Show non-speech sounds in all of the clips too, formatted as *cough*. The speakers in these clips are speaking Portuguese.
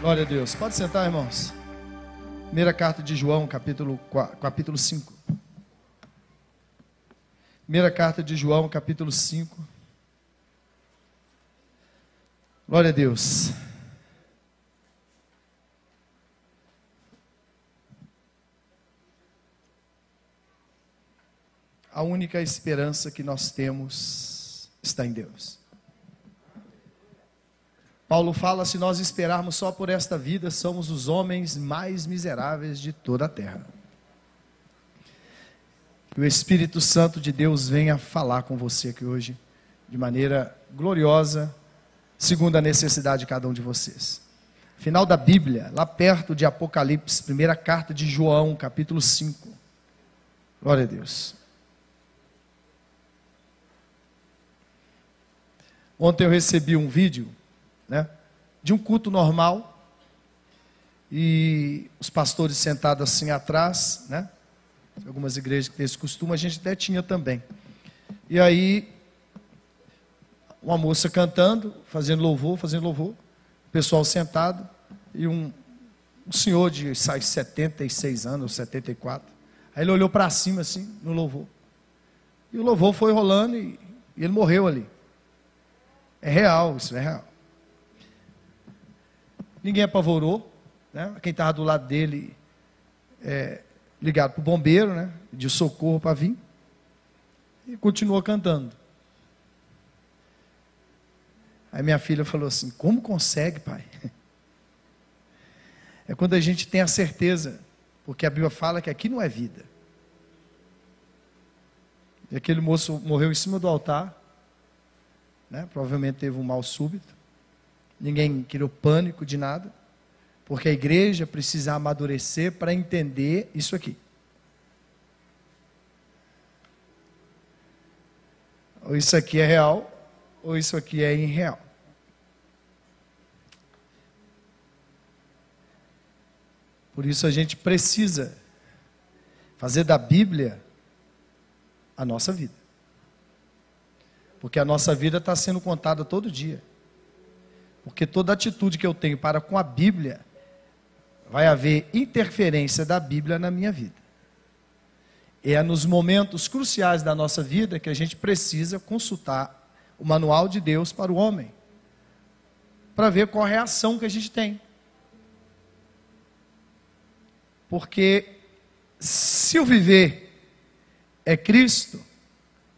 Glória a Deus. Pode sentar, irmãos. Primeira carta de João, capítulo, 4, capítulo 5. Primeira carta de João, capítulo 5. Glória a Deus. A única esperança que nós temos está em Deus. Paulo fala: se nós esperarmos só por esta vida, somos os homens mais miseráveis de toda a terra. Que o Espírito Santo de Deus venha falar com você aqui hoje, de maneira gloriosa, segundo a necessidade de cada um de vocês. Final da Bíblia, lá perto de Apocalipse, primeira carta de João, capítulo 5. Glória a Deus. Ontem eu recebi um vídeo né, de um culto normal e os pastores sentados assim atrás, né? Algumas igrejas que têm esse costume, a gente até tinha também. E aí, uma moça cantando, fazendo louvor, fazendo louvor, o pessoal sentado, e um, um senhor de sai 76 anos, 74. Aí ele olhou para cima assim, no louvor. E o louvor foi rolando e, e ele morreu ali. É real, isso é real. Ninguém apavorou, né? Quem estava do lado dele, é, ligado para o bombeiro, né? De socorro para vir. E continuou cantando. Aí minha filha falou assim: Como consegue, pai? *laughs* É quando a gente tem a certeza, porque a Bíblia fala que aqui não é vida. E aquele moço morreu em cima do altar, né? provavelmente teve um mal súbito. Ninguém criou pânico de nada, porque a igreja precisa amadurecer para entender isso aqui. Ou isso aqui é real, ou isso aqui é irreal. Por isso a gente precisa fazer da Bíblia a nossa vida. Porque a nossa vida está sendo contada todo dia. Porque toda atitude que eu tenho para com a Bíblia, vai haver interferência da Bíblia na minha vida. É nos momentos cruciais da nossa vida que a gente precisa consultar o manual de Deus para o homem, para ver qual a ação que a gente tem. Porque se o viver é Cristo,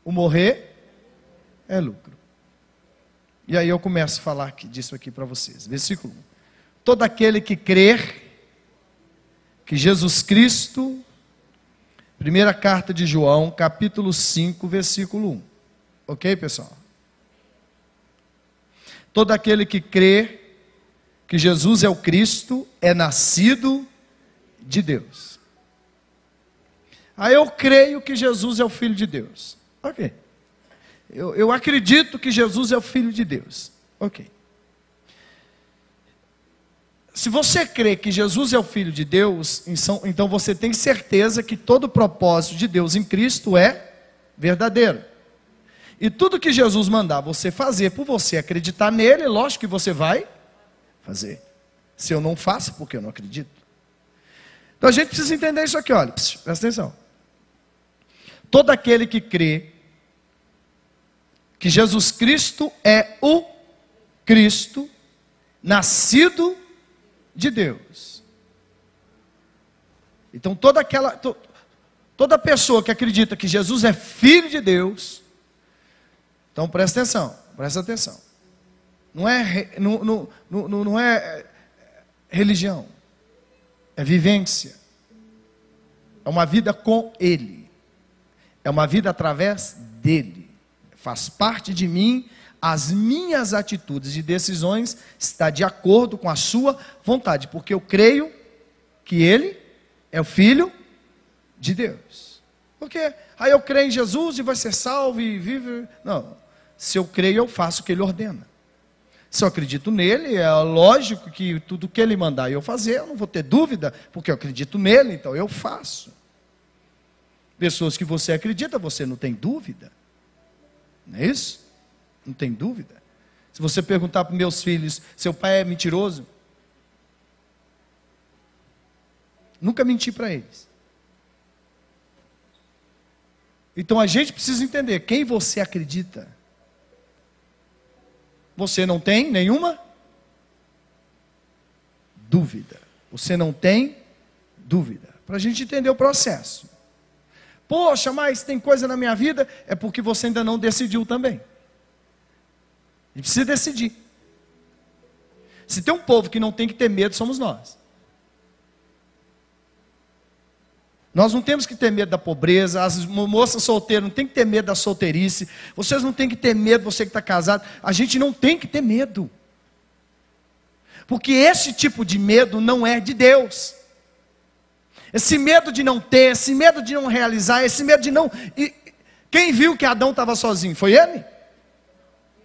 o morrer é lucro. E aí eu começo a falar disso aqui para vocês. Versículo 1. Todo aquele que crer que Jesus Cristo, primeira carta de João, capítulo 5, versículo 1. Ok, pessoal? Todo aquele que crê que Jesus é o Cristo é nascido de Deus. Aí eu creio que Jesus é o Filho de Deus. Ok. Eu, eu acredito que Jesus é o Filho de Deus. Ok. Se você crê que Jesus é o Filho de Deus, então você tem certeza que todo o propósito de Deus em Cristo é verdadeiro. E tudo que Jesus mandar você fazer por você acreditar nele, lógico que você vai fazer. Se eu não faço, porque eu não acredito. Então a gente precisa entender isso aqui, olha, presta atenção. Todo aquele que crê que Jesus Cristo é o Cristo, nascido de Deus. Então toda aquela to, toda pessoa que acredita que Jesus é filho de Deus, então presta atenção, presta atenção. Não é não, não, não, não é religião, é vivência. É uma vida com Ele. É uma vida através dele faz parte de mim, as minhas atitudes e decisões está de acordo com a sua vontade, porque eu creio que ele é o filho de Deus. Porque aí eu creio em Jesus e vai ser salvo e vive. Não. Se eu creio, eu faço o que ele ordena. Se eu acredito nele, é lógico que tudo que ele mandar eu fazer, eu não vou ter dúvida, porque eu acredito nele, então eu faço. Pessoas que você acredita, você não tem dúvida. Não é isso? Não tem dúvida. Se você perguntar para meus filhos, seu pai é mentiroso? Nunca menti para eles. Então a gente precisa entender quem você acredita. Você não tem nenhuma dúvida. Você não tem dúvida. Para a gente entender o processo. Poxa, mas tem coisa na minha vida, é porque você ainda não decidiu também. Gente precisa decidir. Se tem um povo que não tem que ter medo, somos nós. Nós não temos que ter medo da pobreza, as moças solteiras não tem que ter medo da solteirice, vocês não têm que ter medo, você que está casado, a gente não tem que ter medo. Porque esse tipo de medo não é de Deus. Esse medo de não ter, esse medo de não realizar, esse medo de não. E quem viu que Adão estava sozinho? Foi ele?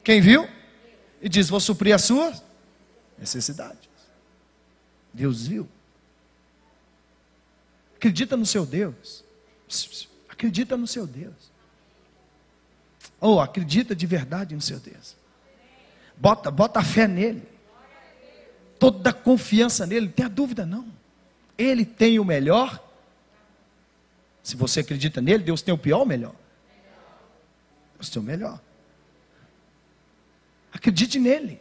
Quem viu? E diz: Vou suprir as suas necessidades. Deus viu. Acredita no seu Deus. Acredita no seu Deus. Ou oh, acredita de verdade no seu Deus. Bota, bota a fé nele. Toda a confiança nele. Não tenha dúvida, não. Ele tem o melhor. Se você acredita nele, Deus tem o pior ou o melhor? Deus tem o melhor. Acredite nele.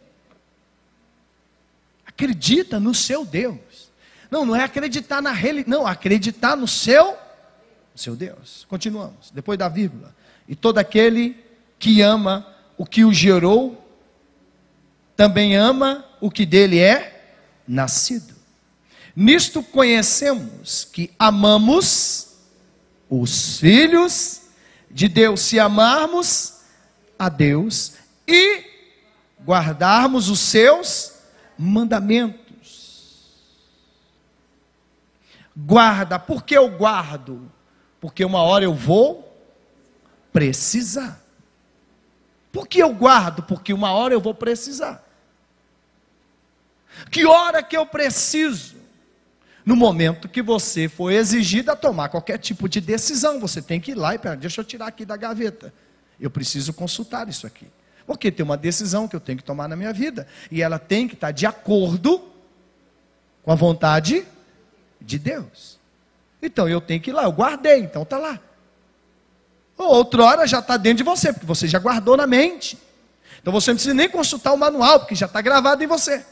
Acredita no seu Deus. Não, não é acreditar na religião, não, acreditar no seu, no seu Deus. Continuamos, depois da vírgula. E todo aquele que ama o que o gerou, também ama o que dele é nascido. Nisto conhecemos que amamos os filhos de Deus, se amarmos a Deus e guardarmos os seus mandamentos. Guarda, por que eu guardo? Porque uma hora eu vou precisar. Por que eu guardo? Porque uma hora eu vou precisar. Que hora que eu preciso? No momento que você for exigido a tomar qualquer tipo de decisão, você tem que ir lá e pera, deixa eu tirar aqui da gaveta. Eu preciso consultar isso aqui. Porque tem uma decisão que eu tenho que tomar na minha vida. E ela tem que estar de acordo com a vontade de Deus. Então eu tenho que ir lá, eu guardei, então está lá. Outrora já está dentro de você, porque você já guardou na mente. Então você não precisa nem consultar o manual, porque já está gravado em você.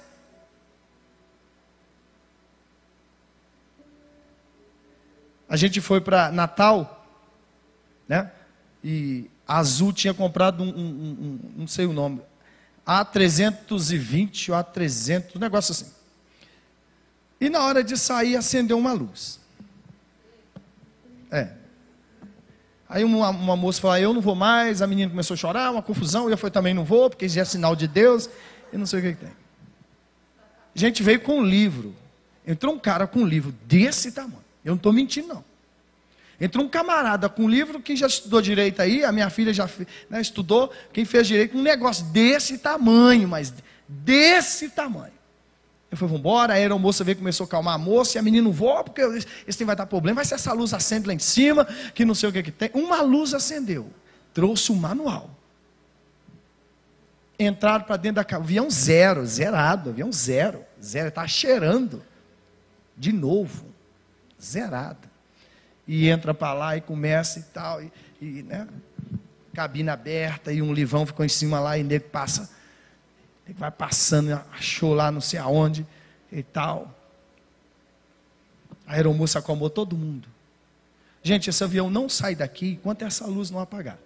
A gente foi para Natal, né? E a Azul tinha comprado um, um, um, não sei o nome, A320 ou A300, um negócio assim. E na hora de sair, acendeu uma luz. É. Aí uma, uma moça falou: ah, Eu não vou mais. A menina começou a chorar, uma confusão. Eu falei: Também não vou, porque já é sinal de Deus. E não sei o que, que tem. A gente veio com um livro. Entrou um cara com um livro desse tamanho. Eu não estou mentindo, não. Entrou um camarada com um livro que já estudou direito aí, a minha filha já né, estudou, quem fez direito, um negócio desse tamanho, mas desse tamanho. Eu falei, vamos embora. A aeromoça veio, começou a calmar a moça. E a menina, vou, porque esse tem vai dar problema. Vai ser essa luz acende lá em cima, que não sei o que, que tem. Uma luz acendeu. Trouxe um manual. Entraram para dentro da casa. Avião zero, zerado. Avião zero. Zero. Está cheirando. De novo. Zerado. E entra para lá e começa e tal. E, e né? Cabine aberta e um livão ficou em cima lá e nego passa ele vai passando, achou lá não sei aonde e tal. A aeromoça acalmou todo mundo. Gente, esse avião não sai daqui enquanto essa luz não apagar.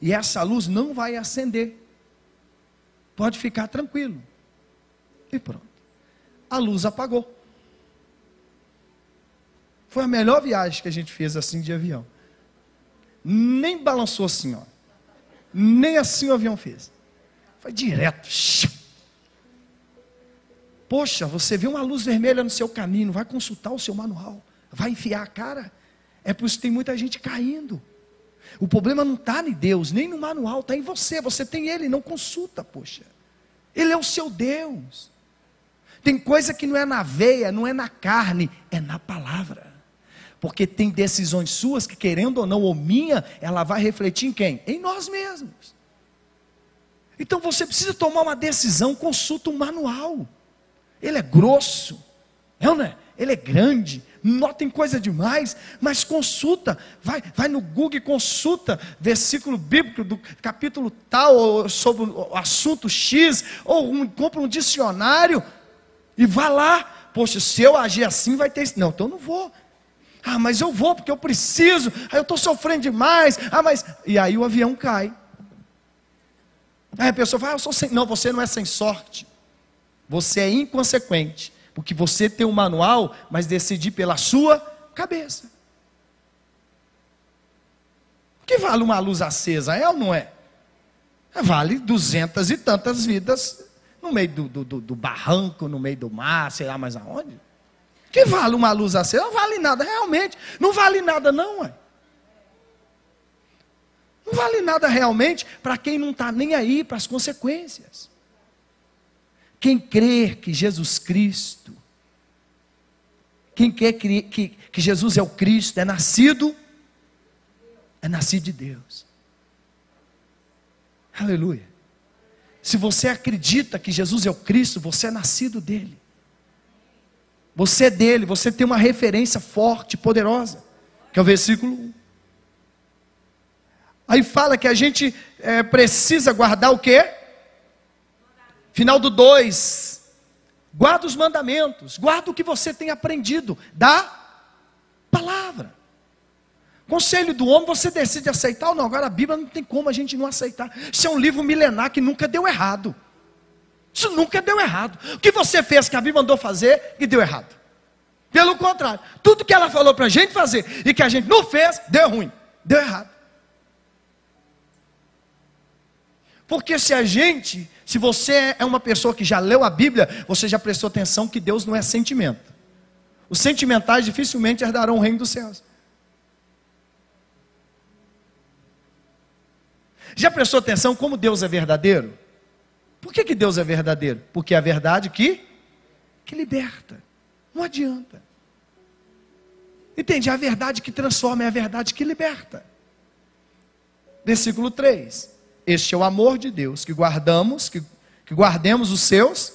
E essa luz não vai acender. Pode ficar tranquilo. E pronto. A luz apagou. Foi a melhor viagem que a gente fez assim de avião. Nem balançou assim, ó. Nem assim o avião fez. Foi direto. Poxa, você vê uma luz vermelha no seu caminho, vai consultar o seu manual, vai enfiar a cara. É por isso que tem muita gente caindo. O problema não está em Deus, nem no manual, está em você. Você tem Ele, não consulta, poxa. Ele é o seu Deus. Tem coisa que não é na veia, não é na carne, é na palavra. Porque tem decisões suas que, querendo ou não, ou minha, ela vai refletir em quem? Em nós mesmos. Então você precisa tomar uma decisão, consulta um manual. Ele é grosso, é ou não é? ele é grande, não tem coisa demais, mas consulta, vai, vai no Google e consulta versículo bíblico do capítulo tal, sobre o assunto X, ou um, compra um dicionário e vá lá. Poxa, se eu agir assim, vai ter isso. Não, então eu não vou. Ah, mas eu vou porque eu preciso. Ah, eu estou sofrendo demais. Ah, mas. E aí o avião cai. Aí a pessoa fala, ah, eu sou sem. Não, você não é sem sorte. Você é inconsequente. Porque você tem um manual, mas decidir pela sua cabeça. O que vale uma luz acesa? É ou não é? Vale duzentas e tantas vidas no meio do, do, do, do barranco, no meio do mar, sei lá mais aonde. Que vale uma luz acesa? Não vale nada, realmente. Não vale nada, não, ué. Não vale nada realmente para quem não está nem aí para as consequências. Quem crer que Jesus Cristo, quem quer que, que, que Jesus é o Cristo, é nascido, é nascido de Deus. Aleluia. Se você acredita que Jesus é o Cristo, você é nascido dele. Você é dele, você tem uma referência forte, poderosa, que é o versículo 1. Aí fala que a gente é, precisa guardar o quê? Final do 2. Guarda os mandamentos, guarda o que você tem aprendido da palavra. Conselho do homem, você decide aceitar ou não. Agora a Bíblia não tem como a gente não aceitar. Isso é um livro milenar que nunca deu errado. Isso nunca deu errado. O que você fez que a Bíblia mandou fazer e deu errado? Pelo contrário, tudo que ela falou para a gente fazer e que a gente não fez, deu ruim, deu errado. Porque se a gente, se você é uma pessoa que já leu a Bíblia, você já prestou atenção que Deus não é sentimento. Os sentimentais dificilmente herdarão o reino dos céus. Já prestou atenção como Deus é verdadeiro? Por que, que Deus é verdadeiro? Porque é a verdade que, que liberta. Não adianta. Entende? É a verdade que transforma, é a verdade que liberta. Versículo 3. Este é o amor de Deus, que guardamos, que, que guardemos os seus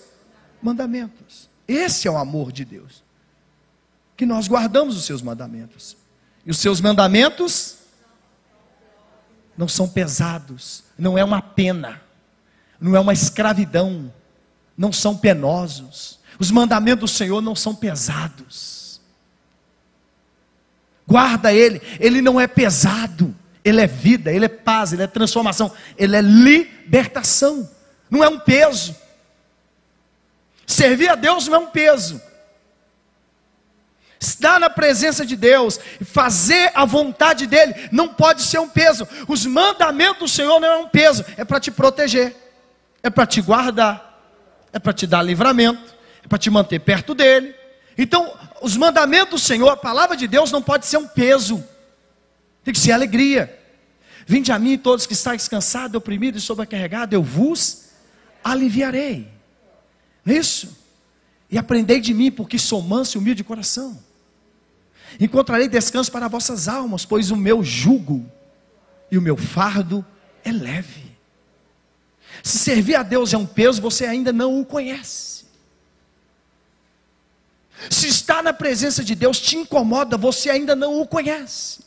mandamentos. Esse é o amor de Deus. Que nós guardamos os seus mandamentos. E os seus mandamentos não são pesados, não é uma pena, não é uma escravidão, não são penosos. Os mandamentos do Senhor não são pesados. Guarda ele, ele não é pesado. Ele é vida, ele é paz, ele é transformação, ele é libertação. Não é um peso. Servir a Deus não é um peso. Estar na presença de Deus, fazer a vontade dEle, não pode ser um peso. Os mandamentos do Senhor não é um peso, é para te proteger, é para te guardar, é para te dar livramento, é para te manter perto dEle. Então, os mandamentos do Senhor, a palavra de Deus não pode ser um peso. Tem que ser alegria. Vinde a mim todos que estáis cansados, oprimidos e sobrecarregados, eu vos aliviarei. Não é isso? E aprendei de mim, porque sou manso e humilde de coração. Encontrarei descanso para vossas almas, pois o meu jugo e o meu fardo é leve. Se servir a Deus é um peso, você ainda não o conhece. Se estar na presença de Deus te incomoda, você ainda não o conhece.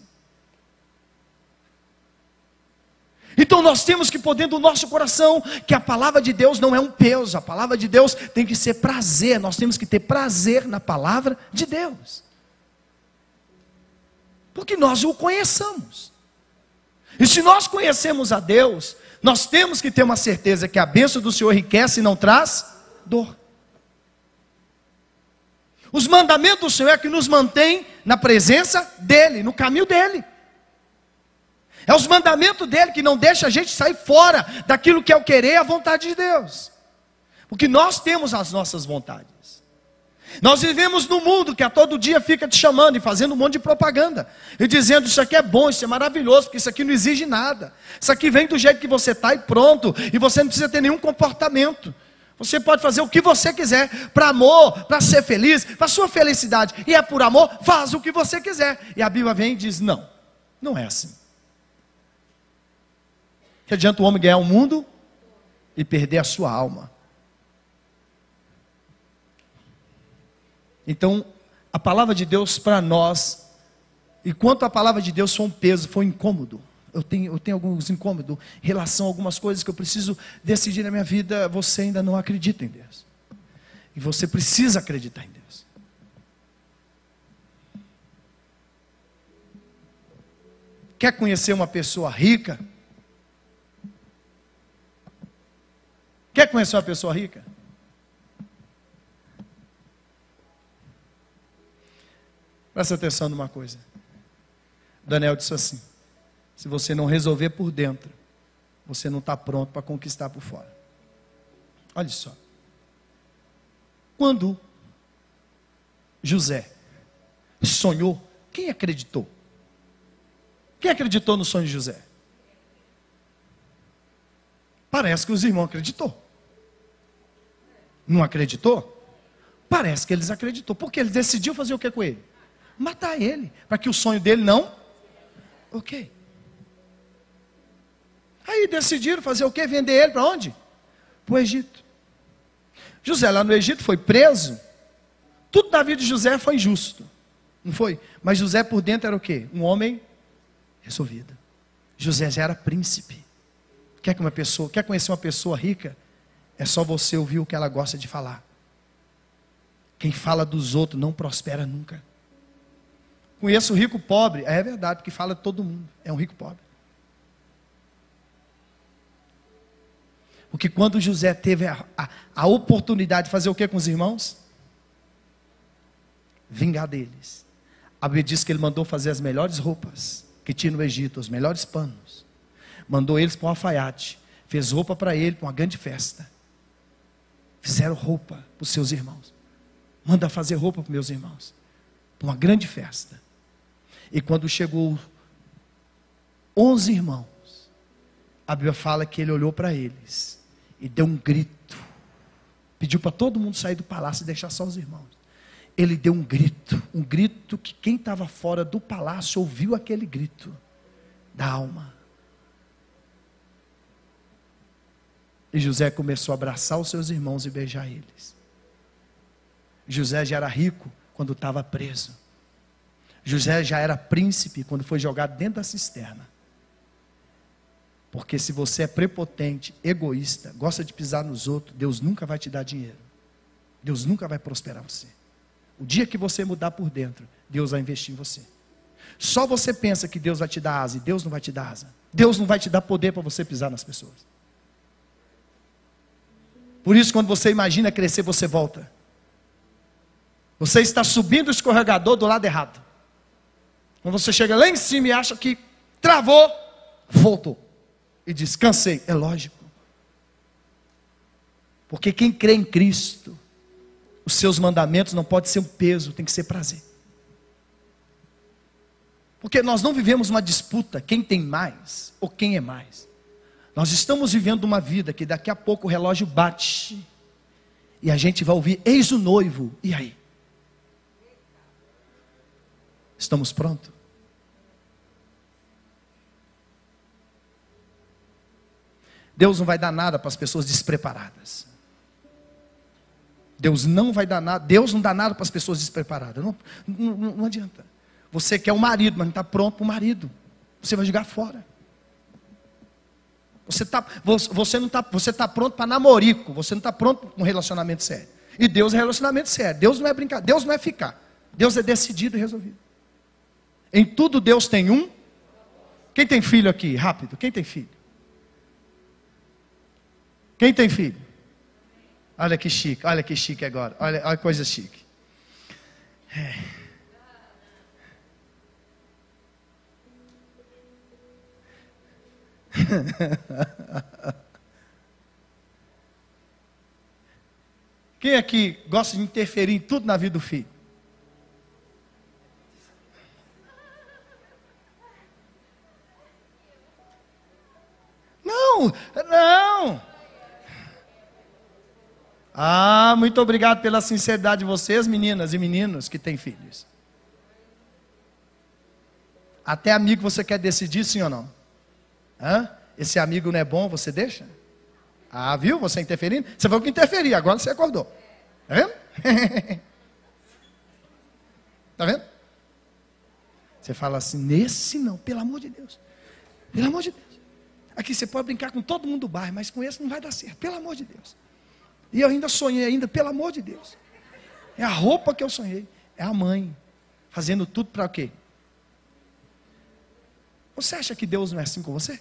Então nós temos que dentro do nosso coração que a palavra de Deus não é um peso, a palavra de Deus tem que ser prazer, nós temos que ter prazer na palavra de Deus. Porque nós o conheçamos. E se nós conhecemos a Deus, nós temos que ter uma certeza que a bênção do Senhor enriquece e não traz dor. Os mandamentos do Senhor é que nos mantém na presença dEle, no caminho dEle. É os mandamentos dele que não deixa a gente sair fora daquilo que é o querer e a vontade de Deus. Porque nós temos as nossas vontades. Nós vivemos num mundo que a todo dia fica te chamando e fazendo um monte de propaganda. E dizendo isso aqui é bom, isso é maravilhoso, porque isso aqui não exige nada. Isso aqui vem do jeito que você está e pronto. E você não precisa ter nenhum comportamento. Você pode fazer o que você quiser, para amor, para ser feliz, para sua felicidade. E é por amor, faz o que você quiser. E a Bíblia vem e diz: não, não é assim. Que adianta o homem ganhar o mundo e perder a sua alma? Então, a palavra de Deus para nós, enquanto a palavra de Deus foi um peso, foi um incômodo. Eu tenho, eu tenho alguns incômodos em relação a algumas coisas que eu preciso decidir na minha vida. Você ainda não acredita em Deus. E você precisa acreditar em Deus. Quer conhecer uma pessoa rica? Quer conhecer uma pessoa rica? Presta atenção numa coisa. Daniel disse assim: se você não resolver por dentro, você não está pronto para conquistar por fora. Olha só. Quando José sonhou, quem acreditou? Quem acreditou no sonho de José? Parece que os irmãos acreditou. Não acreditou? Parece que eles acreditou. Porque ele decidiu fazer o que com ele? Matar ele. Para que o sonho dele não. Ok. Aí decidiram fazer o que? Vender ele para onde? Para o Egito. José lá no Egito foi preso. Tudo na vida de José foi injusto. Não foi? Mas José por dentro era o quê? Um homem resolvido. José já era príncipe. Quer que uma pessoa, quer conhecer uma pessoa rica? É só você ouvir o que ela gosta de falar. Quem fala dos outros não prospera nunca. Conheço o rico pobre, é verdade, porque fala todo mundo. É um rico pobre. Porque quando José teve a, a, a oportunidade de fazer o que com os irmãos? Vingar deles. A Bíblia diz que ele mandou fazer as melhores roupas que tinha no Egito, os melhores panos. Mandou eles para um alfaiate. Fez roupa para ele, para uma grande festa. Fizeram roupa para os seus irmãos. Manda fazer roupa para meus irmãos. Para uma grande festa. E quando chegou onze irmãos, a Bíblia fala que ele olhou para eles e deu um grito. Pediu para todo mundo sair do palácio e deixar só os irmãos. Ele deu um grito, um grito que quem estava fora do palácio ouviu aquele grito da alma. E José começou a abraçar os seus irmãos e beijar eles. José já era rico quando estava preso. José já era príncipe quando foi jogado dentro da cisterna. Porque se você é prepotente, egoísta, gosta de pisar nos outros, Deus nunca vai te dar dinheiro. Deus nunca vai prosperar você. O dia que você mudar por dentro, Deus vai investir em você. Só você pensa que Deus vai te dar asa e Deus não vai te dar asa. Deus não vai te dar poder para você pisar nas pessoas. Por isso, quando você imagina crescer, você volta. Você está subindo o escorregador do lado errado. Quando você chega lá em cima e acha que travou, voltou. E diz: cansei. É lógico. Porque quem crê em Cristo, os seus mandamentos não pode ser um peso, tem que ser prazer. Porque nós não vivemos uma disputa, quem tem mais ou quem é mais. Nós estamos vivendo uma vida que daqui a pouco o relógio bate e a gente vai ouvir: Eis o noivo. E aí? Estamos prontos? Deus não vai dar nada para as pessoas despreparadas. Deus não vai dar nada, Deus não dá nada para as pessoas despreparadas. Não, não, não adianta. Você quer o marido, mas não está pronto para o marido. Você vai jogar fora. Você, tá, você não está você tá pronto para namorico, você não está pronto para um relacionamento sério. E Deus é relacionamento sério. Deus não é brincar, Deus não é ficar. Deus é decidido e resolvido. Em tudo Deus tem um. Quem tem filho aqui? Rápido. Quem tem filho? Quem tem filho? Olha que chique, olha que chique agora. Olha, que coisa chique. É. *laughs* Quem aqui gosta de interferir em tudo na vida do filho? Não, não. Ah, muito obrigado pela sinceridade de vocês, meninas e meninos que têm filhos. Até amigo você quer decidir sim ou não? Hã? Esse amigo não é bom, você deixa? Ah, viu? Você interferindo? Você falou que interferia, agora você acordou. Tá vendo? *laughs* Você fala assim, nesse não, pelo amor de Deus. Pelo amor de Deus. Aqui você pode brincar com todo mundo do bairro, mas com esse não vai dar certo, pelo amor de Deus. E eu ainda sonhei ainda, pelo amor de Deus. É a roupa que eu sonhei, é a mãe fazendo tudo para quê? Você acha que Deus não é assim com você?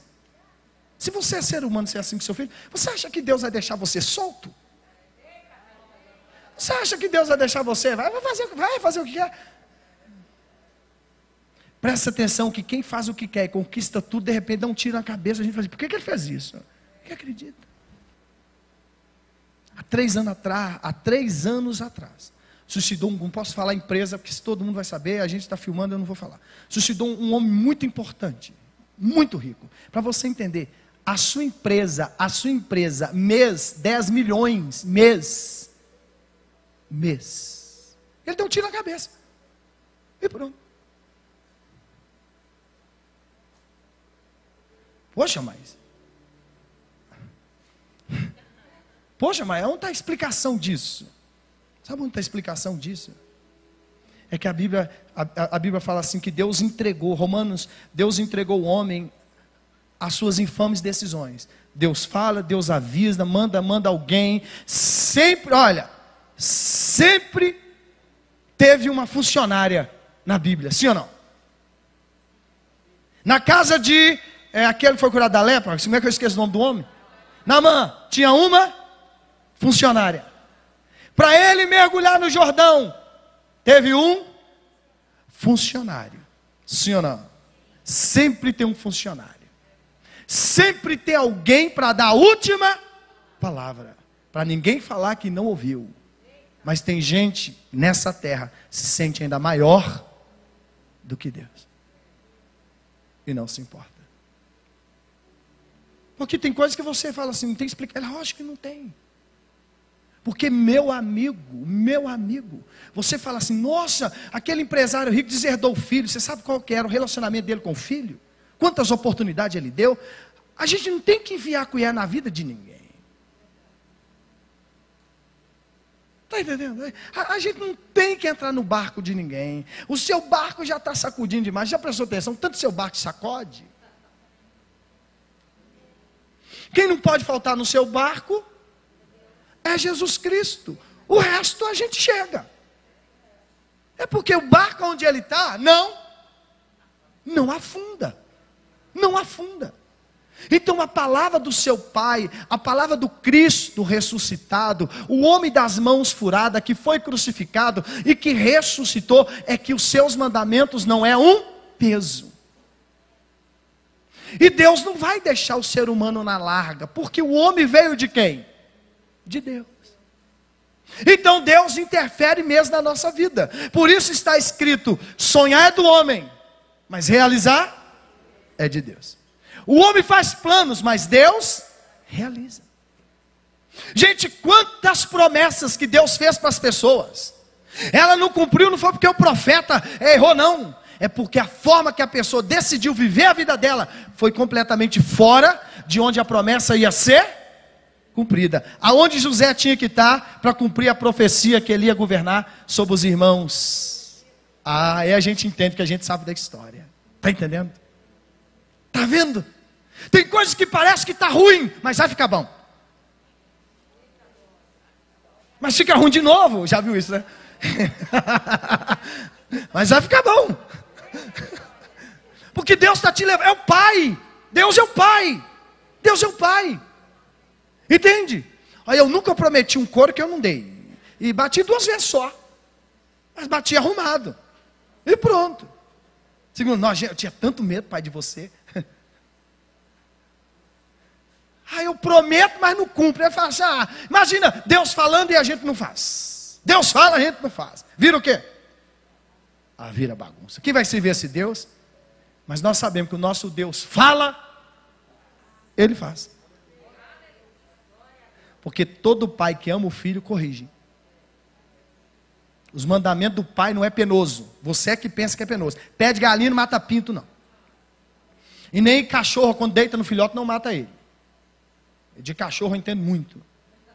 Se você é ser humano, você é assim com seu filho, você acha que Deus vai deixar você solto? Você acha que Deus vai deixar você? Vai fazer, vai fazer o que quer. Presta atenção que quem faz o que quer e conquista tudo, de repente dá um tiro na cabeça. A gente fala assim, por que, que ele fez isso? Porque acredita. Há três anos atrás, há três anos atrás, suscitou um, não posso falar empresa, porque se todo mundo vai saber, a gente está filmando, eu não vou falar. Suscitou um, um homem muito importante, muito rico. Para você entender, a sua empresa, a sua empresa, mês, 10 milhões, mês. Mês. Ele deu um tiro na cabeça. E pronto. Poxa, mas. Poxa, mas onde está a explicação disso? Sabe onde está a explicação disso? É que a Bíblia, a, a, Bíblia fala assim que Deus entregou, Romanos, Deus entregou o homem às suas infames decisões. Deus fala, Deus avisa, manda, manda alguém. Sempre, olha, sempre teve uma funcionária na Bíblia, sim ou não? Na casa de é, aquele que foi curado da lepra, como é que eu esqueço o nome do homem? Namã, tinha uma funcionária. Para ele mergulhar no Jordão, teve um funcionário. Sim ou não? Sempre tem um funcionário. Sempre tem alguém para dar a última palavra. Para ninguém falar que não ouviu. Mas tem gente nessa terra se sente ainda maior do que Deus. E não se importa. Porque tem coisas que você fala assim, não tem explicação. É lógico que não tem. Porque meu amigo, meu amigo, você fala assim, nossa, aquele empresário rico deserdou o filho, você sabe qual que era o relacionamento dele com o filho? Quantas oportunidades ele deu? A gente não tem que enviar colher na vida de ninguém. Está entendendo? A, a, gente não tem que entrar no barco de ninguém. O seu barco já está sacudindo demais. Já prestou atenção? Tanto seu barco sacode. Quem não pode faltar no seu barco é Jesus Cristo. O resto a gente chega. É porque o barco onde ele está, não, não afunda. Não afunda. Então a palavra do seu Pai, a palavra do Cristo ressuscitado, o homem das mãos furadas que foi crucificado e que ressuscitou, é que os seus mandamentos não é um peso. E Deus não vai deixar o ser humano na larga, porque o homem veio de quem? De Deus. Então Deus interfere mesmo na nossa vida. Por isso está escrito: sonhar é do homem, mas realizar é de Deus. O homem faz planos, mas Deus realiza. Gente, quantas promessas que Deus fez para as pessoas. Ela não cumpriu, não foi porque o profeta errou, não. É porque a forma que a pessoa decidiu viver a vida dela foi completamente fora de onde a promessa ia ser cumprida. Aonde José tinha que estar para cumprir a profecia que ele ia governar sobre os irmãos. Ah, aí a gente entende que a gente sabe da história. Está entendendo? Está vendo? Tem coisas que parece que está ruim, mas vai ficar bom. Mas fica ruim de novo, já viu isso, né? *laughs* mas vai ficar bom. Porque Deus está te levando, é o Pai. Deus é o Pai. Deus é o Pai. Entende? Aí eu nunca prometi um couro que eu não dei. E bati duas vezes só. Mas bati arrumado. E pronto. Segundo, nós, eu tinha tanto medo, pai, de você. *laughs* Aí eu prometo, mas não cumpre. Aí fala assim, ah, imagina, Deus falando e a gente não faz. Deus fala, a gente não faz. Vira o quê? Ah, vira bagunça. Quem vai servir esse Deus? Mas nós sabemos que o nosso Deus fala, Ele faz. Porque todo pai que ama o filho corrige. Os mandamentos do pai não é penoso. Você é que pensa que é penoso. Pede galinha não mata pinto, não. E nem cachorro, quando deita no filhote, não mata ele. De cachorro eu entendo muito.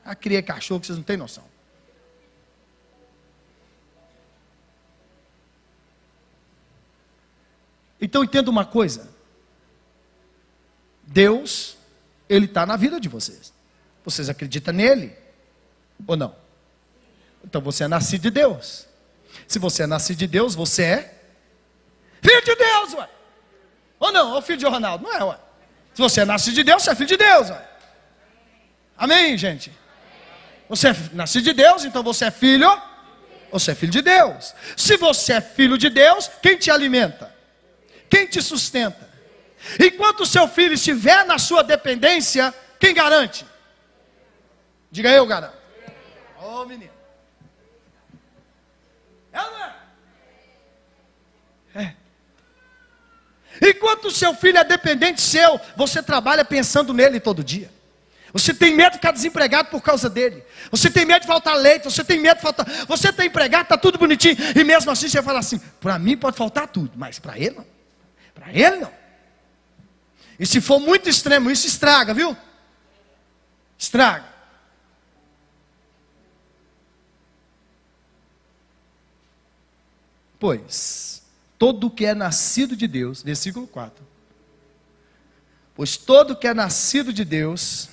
Ah, criei cachorro que vocês não têm noção. Então entenda uma coisa: Deus, Ele está na vida de vocês. Vocês acreditam nele ou não? Então você é nascido de Deus. Se você é nascido de Deus, você é filho de Deus, ué. Ou não? Ou filho de Ronaldo? Não é, ué. Se você é nascido de Deus, você é filho de Deus, ué. Amém, gente? Você é nascido de Deus, então você é filho. Você é filho de Deus. Se você é filho de Deus, quem te alimenta? Quem te sustenta? Enquanto seu filho estiver na sua dependência, quem garante? Diga eu garanto. Ô oh, menino. É não é? É. Enquanto o seu filho é dependente seu, você trabalha pensando nele todo dia. Você tem medo de ficar desempregado por causa dele. Você tem medo de faltar leite. Você tem medo de faltar. Você está empregado, está tudo bonitinho. E mesmo assim você fala assim: para mim pode faltar tudo, mas para ele não. Para ele não. E se for muito extremo, isso estraga, viu? Estraga. Pois, todo que é nascido de Deus, versículo 4. Pois todo que é nascido de Deus.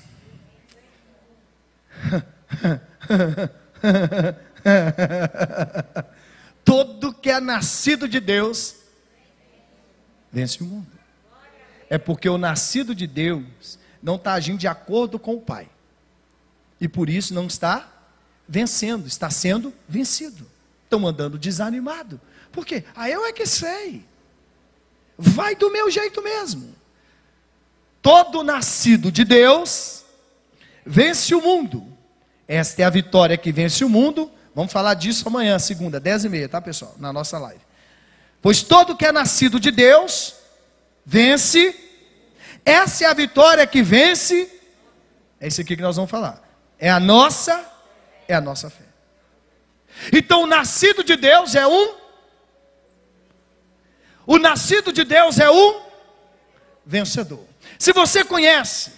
*laughs* todo que é nascido de Deus vence o mundo. É porque o nascido de Deus não está agindo de acordo com o Pai. E por isso não está vencendo, está sendo vencido. Estão andando desanimado. Por quê? Ah, eu é que sei. Vai do meu jeito mesmo. Todo nascido de Deus vence o mundo. Esta é a vitória que vence o mundo. Vamos falar disso amanhã, segunda, dez e meia, tá pessoal? Na nossa live. Pois todo que é nascido de Deus, vence. Essa é a vitória que vence. É isso aqui que nós vamos falar. É a nossa, é a nossa fé. Então, o nascido de Deus é um. O nascido de Deus é um vencedor. Se você conhece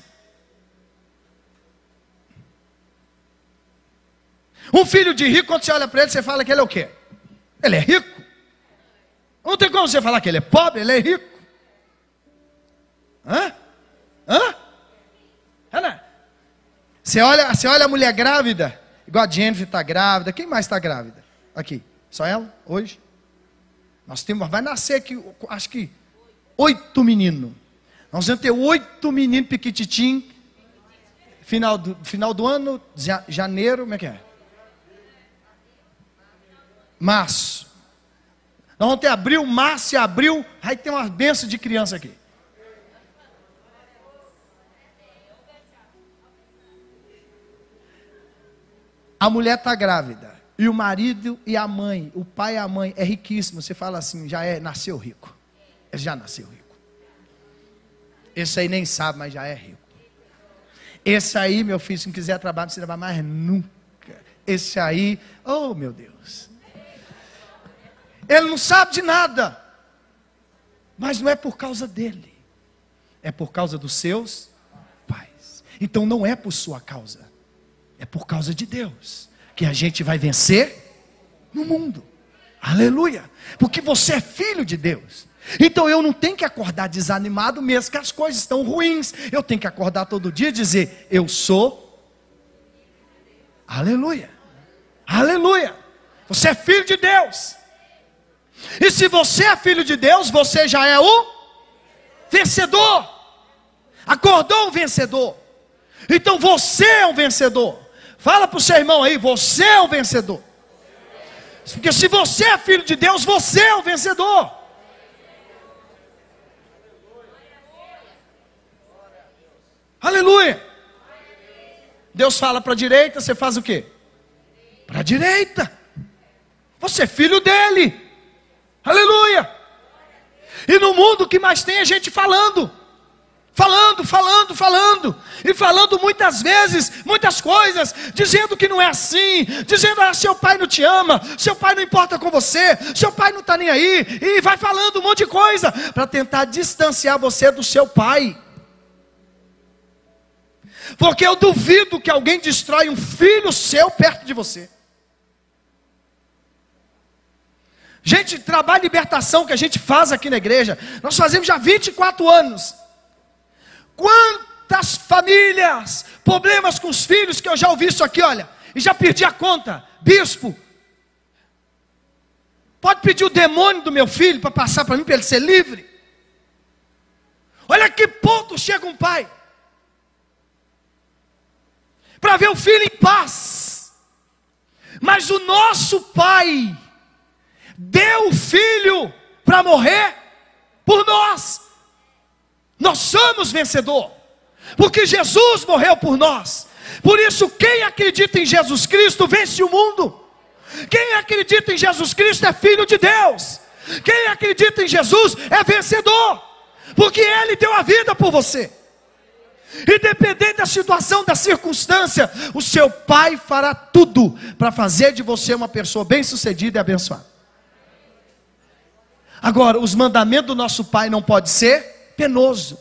um filho de rico, quando você olha para ele, você fala que ele é o quê? Ele é rico. Não tem como você falar que ele é pobre, ele é rico. Hã? Hã? Ana? Você olha, você olha a mulher grávida, igual a Jennifer está grávida. Quem mais está grávida? Aqui. Só ela? Hoje? Nós temos, vai nascer aqui, acho que oito meninos. Nós vamos ter oito meninos piquititim. Final do, final do ano, janeiro, como é que é? Março. Nós vamos ter abril, março e abril. Aí tem uma benção de criança aqui. A mulher está grávida. E o marido e a mãe, o pai e a mãe é riquíssimo. Você fala assim, já é, nasceu rico. Ele já nasceu rico. Esse aí nem sabe, mas já é rico. Esse aí, meu filho, se não quiser trabalhar, não se trabalhar mais nunca. Esse aí, oh meu Deus. Ele não sabe de nada. Mas não é por causa dele. É por causa dos seus pais. Então não é por sua causa. É por causa de Deus que a gente vai vencer no mundo. Aleluia! Porque você é filho de Deus. Então eu não tenho que acordar desanimado mesmo que as coisas estão ruins. Eu tenho que acordar todo dia e dizer: Eu sou. Aleluia! Aleluia! Você é filho de Deus. E se você é filho de Deus, você já é o vencedor. Acordou o vencedor. Então você é um vencedor. Fala para o seu irmão aí, você é o vencedor. Porque se você é filho de Deus, você é o vencedor. Aleluia. Deus fala para a direita, você faz o quê? Para a direita. Você é filho dele. Aleluia. E no mundo que mais tem a gente falando falando, falando, falando, e falando muitas vezes, muitas coisas, dizendo que não é assim, dizendo, ah, seu pai não te ama, seu pai não importa com você, seu pai não está nem aí, e vai falando um monte de coisa, para tentar distanciar você do seu pai. Porque eu duvido que alguém destrói um filho seu perto de você. Gente, trabalho de libertação que a gente faz aqui na igreja, nós fazemos já 24 anos. Quantas famílias, problemas com os filhos que eu já ouvi isso aqui, olha, e já perdi a conta. Bispo, pode pedir o demônio do meu filho para passar para mim, para ele ser livre? Olha que ponto chega um pai para ver o filho em paz. Mas o nosso pai deu o filho para morrer por nós. Nós somos vencedor, porque Jesus morreu por nós. Por isso, quem acredita em Jesus Cristo vence o mundo. Quem acredita em Jesus Cristo é filho de Deus. Quem acredita em Jesus é vencedor, porque Ele deu a vida por você. Independente da situação, da circunstância, o seu pai fará tudo para fazer de você uma pessoa bem-sucedida e abençoada. Agora, os mandamentos do nosso pai não pode ser penoso.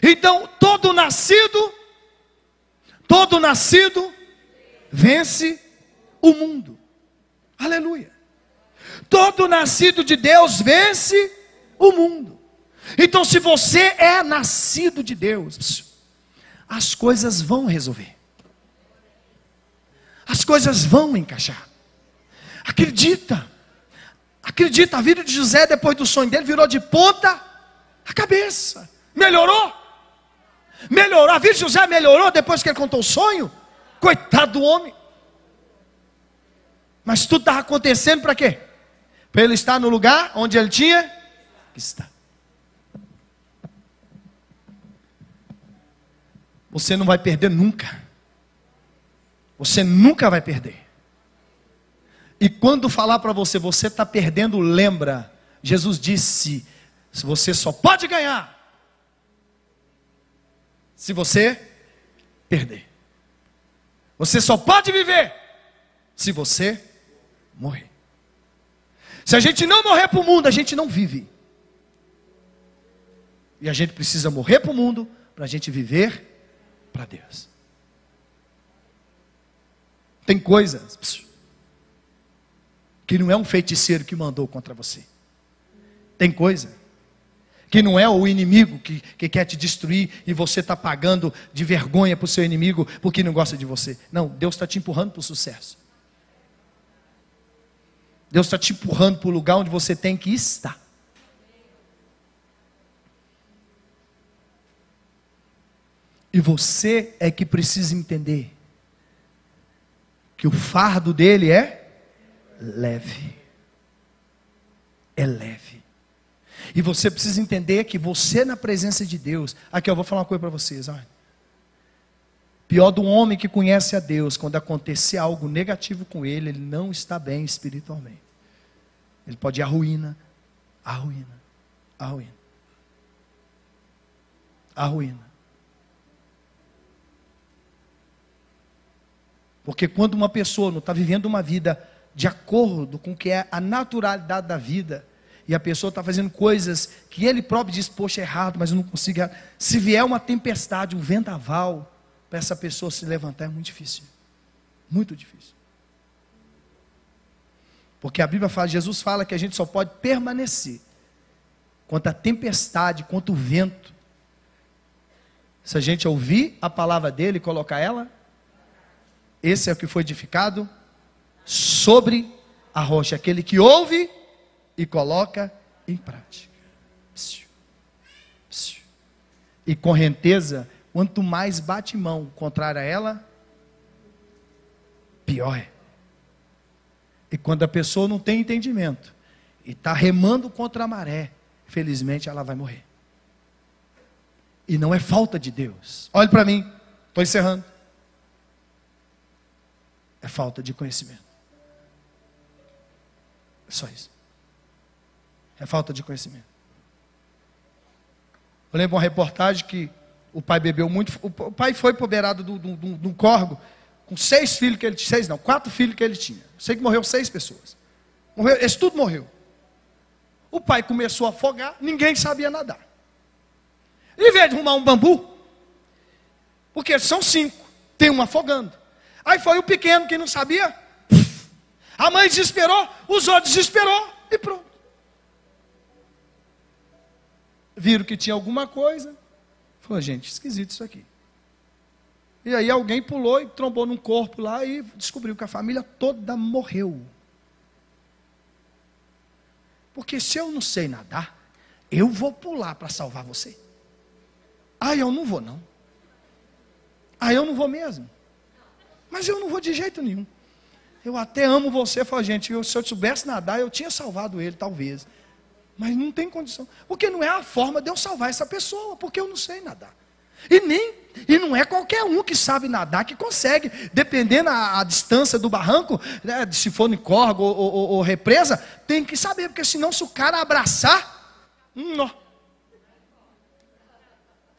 Então, todo nascido, todo nascido vence o mundo. Aleluia. Todo nascido de Deus vence o mundo. Então, se você é nascido de Deus, as coisas vão resolver. As coisas vão encaixar. Acredita. Acredita, a vida de José, depois do sonho dele, virou de ponta a cabeça. Melhorou? Melhorou. A vida de José melhorou depois que ele contou o sonho? Coitado do homem. Mas tudo estava acontecendo para quê? Para ele estar no lugar onde ele tinha que estar. Você não vai perder nunca. Você nunca vai perder. E quando falar para você, você está perdendo, lembra. Jesus disse: se você só pode ganhar se você perder. Você só pode viver se você morrer. Se a gente não morrer para o mundo, a gente não vive. E a gente precisa morrer para o mundo para a gente viver para Deus. Tem coisas que não é um feiticeiro que mandou contra você. Tem coisa que não é o inimigo que, que quer te destruir e você está pagando de vergonha para o seu inimigo porque não gosta de você. Não, Deus está te empurrando para o sucesso. Deus está te empurrando para o lugar onde você tem que estar. E você é que precisa entender que o fardo dele é leve. É leve. E você precisa entender que você na presença de Deus. Aqui eu vou falar uma coisa para vocês. Olha. Pior do homem que conhece a Deus, quando acontecer algo negativo com ele, ele não está bem espiritualmente. Ele pode ir à ruína, à ruína, à ruína. À ruína. Porque quando uma pessoa não está vivendo uma vida de acordo com o que é a naturalidade da vida, e a pessoa está fazendo coisas que ele próprio diz, poxa, é errado, mas eu não consigo. Se vier uma tempestade, um vendaval, para essa pessoa se levantar é muito difícil. Muito difícil. Porque a Bíblia fala, Jesus fala que a gente só pode permanecer contra a tempestade, contra o vento. Se a gente ouvir a palavra dele e colocar ela esse é o que foi edificado sobre a rocha, aquele que ouve e coloca em prática. E correnteza, quanto mais bate mão contrária a ela, pior é. E quando a pessoa não tem entendimento e está remando contra a maré, felizmente ela vai morrer. E não é falta de Deus. Olhe para mim, estou encerrando é falta de conhecimento. É só isso. É falta de conhecimento. Eu lembro uma reportagem que o pai bebeu muito. O pai foi poberado de um corgo com seis filhos que ele tinha. Seis não, quatro filhos que ele tinha. Sei que morreu seis pessoas. Morreu, esse tudo morreu. O pai começou a afogar, ninguém sabia nadar. Em vez de arrumar um bambu, porque são cinco, tem um afogando. Aí foi o pequeno que não sabia. A A mãe desesperou, os outros desesperou e pronto. Viram que tinha alguma coisa. Falou, gente, esquisito isso aqui. E aí alguém pulou e trombou num corpo lá e descobriu que a família toda morreu. Porque se eu não sei nadar, eu vou pular para salvar você. Ah, eu não vou não. Ah, eu não vou mesmo. Mas eu não vou de jeito nenhum. Eu até amo você. Falo, gente, se eu soubesse nadar, eu tinha salvado ele, talvez. Mas não tem condição. Porque não é a forma de eu salvar essa pessoa, porque eu não sei nadar. E nem, e não é qualquer um que sabe nadar que consegue, dependendo a, a distância do barranco, né, se for no córrego ou, ou, ou, represa, tem que saber, porque senão se o cara abraçar, hum, não.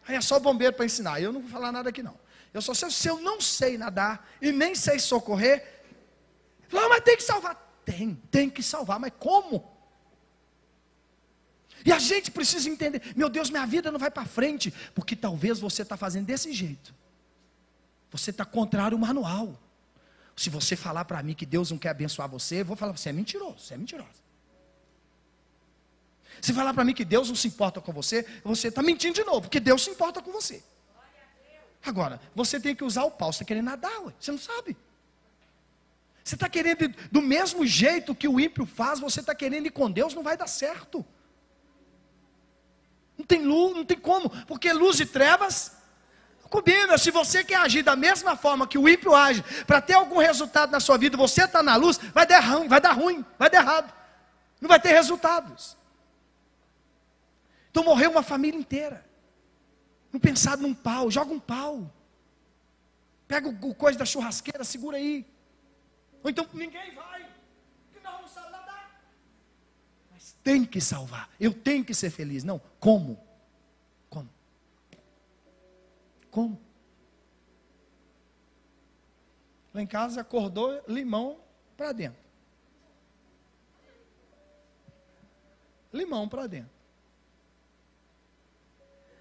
Aí é só bombeiro para ensinar. Eu não vou falar nada aqui não. Eu só sei se eu não sei nadar e nem sei socorrer. Fala, mas tem que salvar. Tem, tem que salvar, mas como? E a gente precisa entender: meu Deus, minha vida não vai para frente, porque talvez você está fazendo desse jeito. Você está contrário ao manual. Se você falar para mim que Deus não quer abençoar você, eu vou falar: você é mentiroso, você é mentirosa. Se falar para mim que Deus não se importa com você, você está mentindo de novo, porque Deus se importa com você. Agora, você tem que usar o pau, você está querendo nadar, ué, você não sabe. Você está querendo, do mesmo jeito que o ímpio faz, você está querendo ir com Deus, não vai dar certo. Não tem luz, não tem como, porque luz e trevas combina. Se você quer agir da mesma forma que o ímpio age, para ter algum resultado na sua vida, você está na luz, vai dar ruim, vai dar ruim, vai dar errado. Não vai ter resultados. Então morreu uma família inteira. Não pensar num pau, joga um pau. Pega o, o coisa da churrasqueira, segura aí. Ou então ninguém vai, porque nós não sabe nadar. Tem que salvar. Eu tenho que ser feliz. Não, como? Como? Como? Lá em casa acordou limão para dentro. Limão para dentro.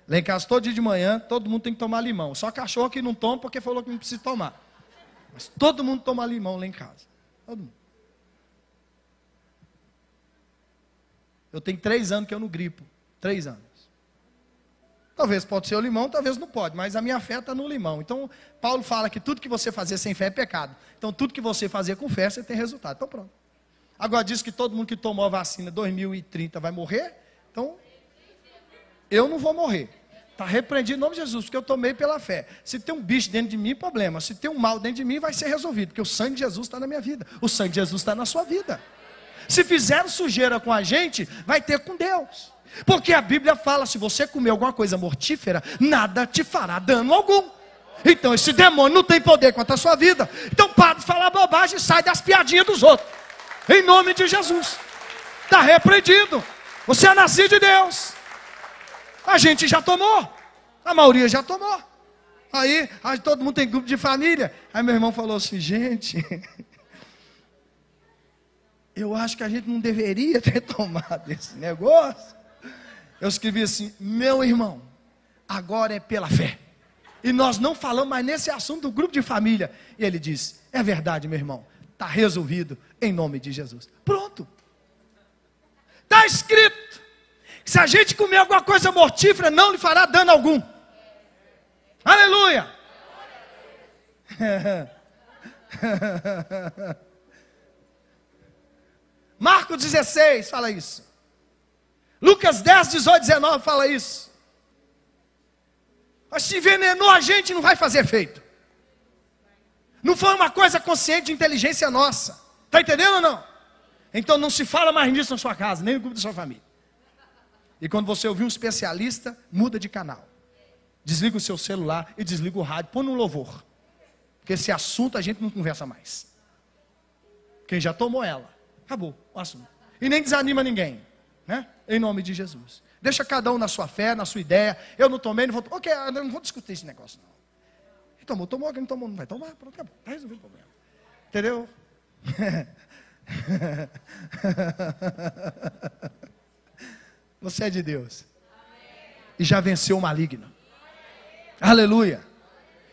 Lá em casa, todo dia de manhã, todo mundo tem que tomar limão. Só cachorro que não toma porque falou que não precisa tomar. Mas todo mundo toma limão lá em casa. Todo mundo. Eu tenho três anos que eu não gripo. Três anos. Talvez pode ser o limão, talvez não pode, mas a minha fé está no limão. Então, Paulo fala que tudo que você fazer sem fé é pecado. Então, tudo que você fazer com fé, você tem resultado. Então, pronto. Agora diz que todo mundo que tomou a vacina 2030 vai morrer. Então, eu não vou morrer. Está repreendido em nome de Jesus, porque eu tomei pela fé. Se tem um bicho dentro de mim, problema. Se tem um mal dentro de mim, vai ser resolvido, porque o sangue de Jesus está na minha vida. O sangue de Jesus está na sua vida. Se fizeram sujeira com a gente, vai ter com Deus. Porque a Bíblia fala: se você comer alguma coisa mortífera, nada te fará dano algum. Então esse demônio não tem poder contra a sua vida. Então para de falar bobagem e sai das piadinhas dos outros. Em nome de Jesus. Está repreendido. Você é nascido de Deus. A gente já tomou. A maioria já tomou. Aí, aí todo mundo tem grupo de família. Aí meu irmão falou assim, gente, *laughs* eu acho que a gente não deveria *laughs* ter tomado esse negócio. Eu escrevi assim, meu irmão, agora é pela fé. E nós não falamos mais nesse assunto do grupo de família. E ele disse: É verdade, meu irmão, está resolvido em nome de Jesus. Pronto. Está escrito. Se a gente comer alguma coisa mortífera, não lhe fará dano algum. Aleluia! *laughs* *laughs* Marcos 16 fala isso. Lucas 10, 18, 19 fala isso. Mas se envenenou a gente, não vai fazer efeito. Não foi uma coisa consciente de inteligência nossa. Está entendendo ou não? Então não se fala mais nisso na sua casa, nem no grupo da sua família. E quando você ouvir um especialista, muda de canal. Desliga o seu celular e desliga o rádio. Põe no louvor. Porque esse assunto a gente não conversa mais. Quem já tomou ela, acabou o assunto. E nem desanima ninguém. Né? Em nome de Jesus. Deixa cada um na sua fé, na sua ideia. Eu não tomei, não vou. Ok, eu não vou discutir esse negócio, não. Quem tomou, tomou, quem não tomou, não vai tomar. Pronto, acabou. Está resolvido o problema. Entendeu? *laughs* Você é de Deus. E já venceu o maligno. Aleluia.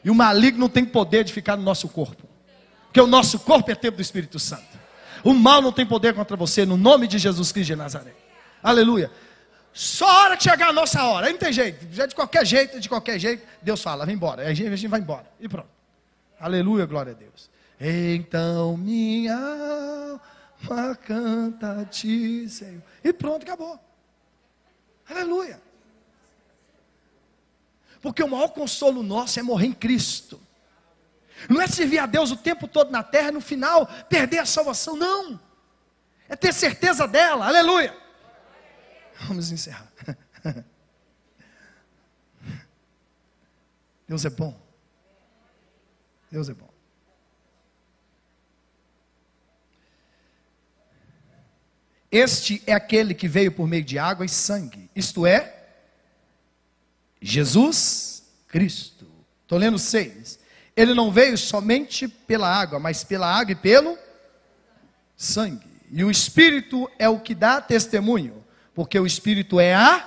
E o maligno tem poder de ficar no nosso corpo. Porque o nosso corpo é templo do Espírito Santo. O mal não tem poder contra você, no nome de Jesus Cristo de Nazaré. Aleluia. Só a hora que chegar a nossa hora, aí não tem jeito. Já de qualquer jeito, de qualquer jeito, Deus fala, vem embora. Aí a gente, a gente vai embora. E pronto. Aleluia, glória a Deus. Então minha alma canta a ti, Senhor. E pronto, acabou. Aleluia. Porque o maior consolo nosso é morrer em Cristo. Não é servir a Deus o tempo todo na terra e no final perder a salvação, não. É ter certeza dela, aleluia. Vamos encerrar. *laughs* Deus é bom. Deus é bom. Este é aquele que veio por meio de água e sangue, isto é, Jesus Cristo. Estou lendo seis. Ele não veio somente pela água, mas pela água e pelo sangue. E o Espírito é o que dá testemunho, porque o Espírito é a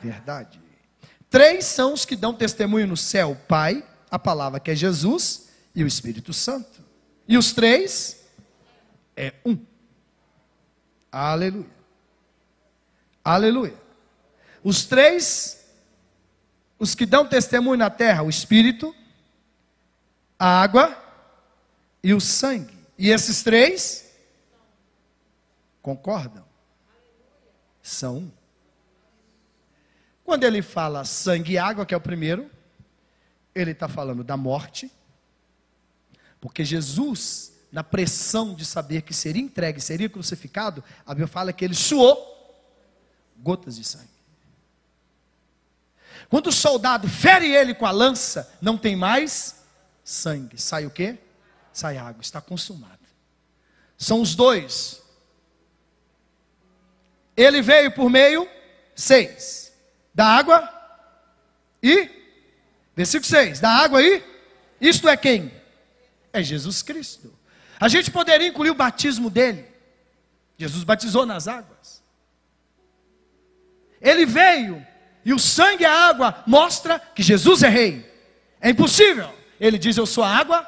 verdade. Três são os que dão testemunho no céu: o Pai, a palavra que é Jesus e o Espírito Santo. E os três é um. Aleluia. Aleluia. Os três, os que dão testemunho na terra, o Espírito, a água e o sangue. E esses três concordam. São um. Quando ele fala sangue e água, que é o primeiro, ele está falando da morte, porque Jesus, na pressão de saber que seria entregue, seria crucificado, a Bíblia fala que ele suou gotas de sangue. Quando o soldado fere ele com a lança, não tem mais sangue. Sai o quê? Sai água, está consumado. São os dois. Ele veio por meio, seis, da água e, versículo 6, da água e, isto é quem? É Jesus Cristo. A gente poderia incluir o batismo dele. Jesus batizou nas águas. Ele veio e o sangue e a água mostra que Jesus é rei. É impossível. Ele diz: Eu sou a água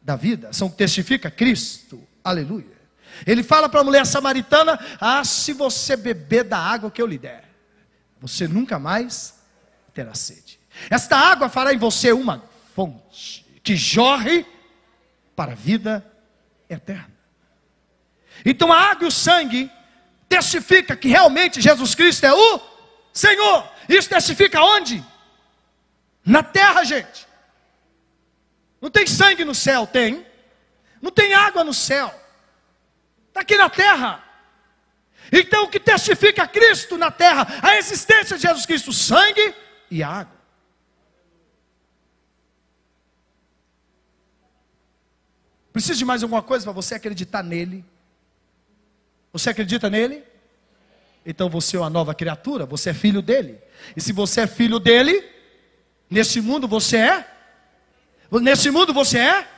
da vida. São testifica Cristo. Aleluia. Ele fala para a mulher samaritana: Ah, se você beber da água que eu lhe der, você nunca mais terá sede. Esta água fará em você uma fonte que jorre para a vida eterna. Então a água e o sangue testifica que realmente Jesus Cristo é o Senhor. Isso testifica onde? Na terra, gente. Não tem sangue no céu? Tem. Não tem água no céu. Está aqui na terra. Então o que testifica Cristo na terra? A existência de Jesus Cristo, sangue e água. Precisa de mais alguma coisa para você acreditar nele? Você acredita nele? Então você é uma nova criatura, você é filho dele. E se você é filho dele, nesse mundo você é Nesse mundo você é?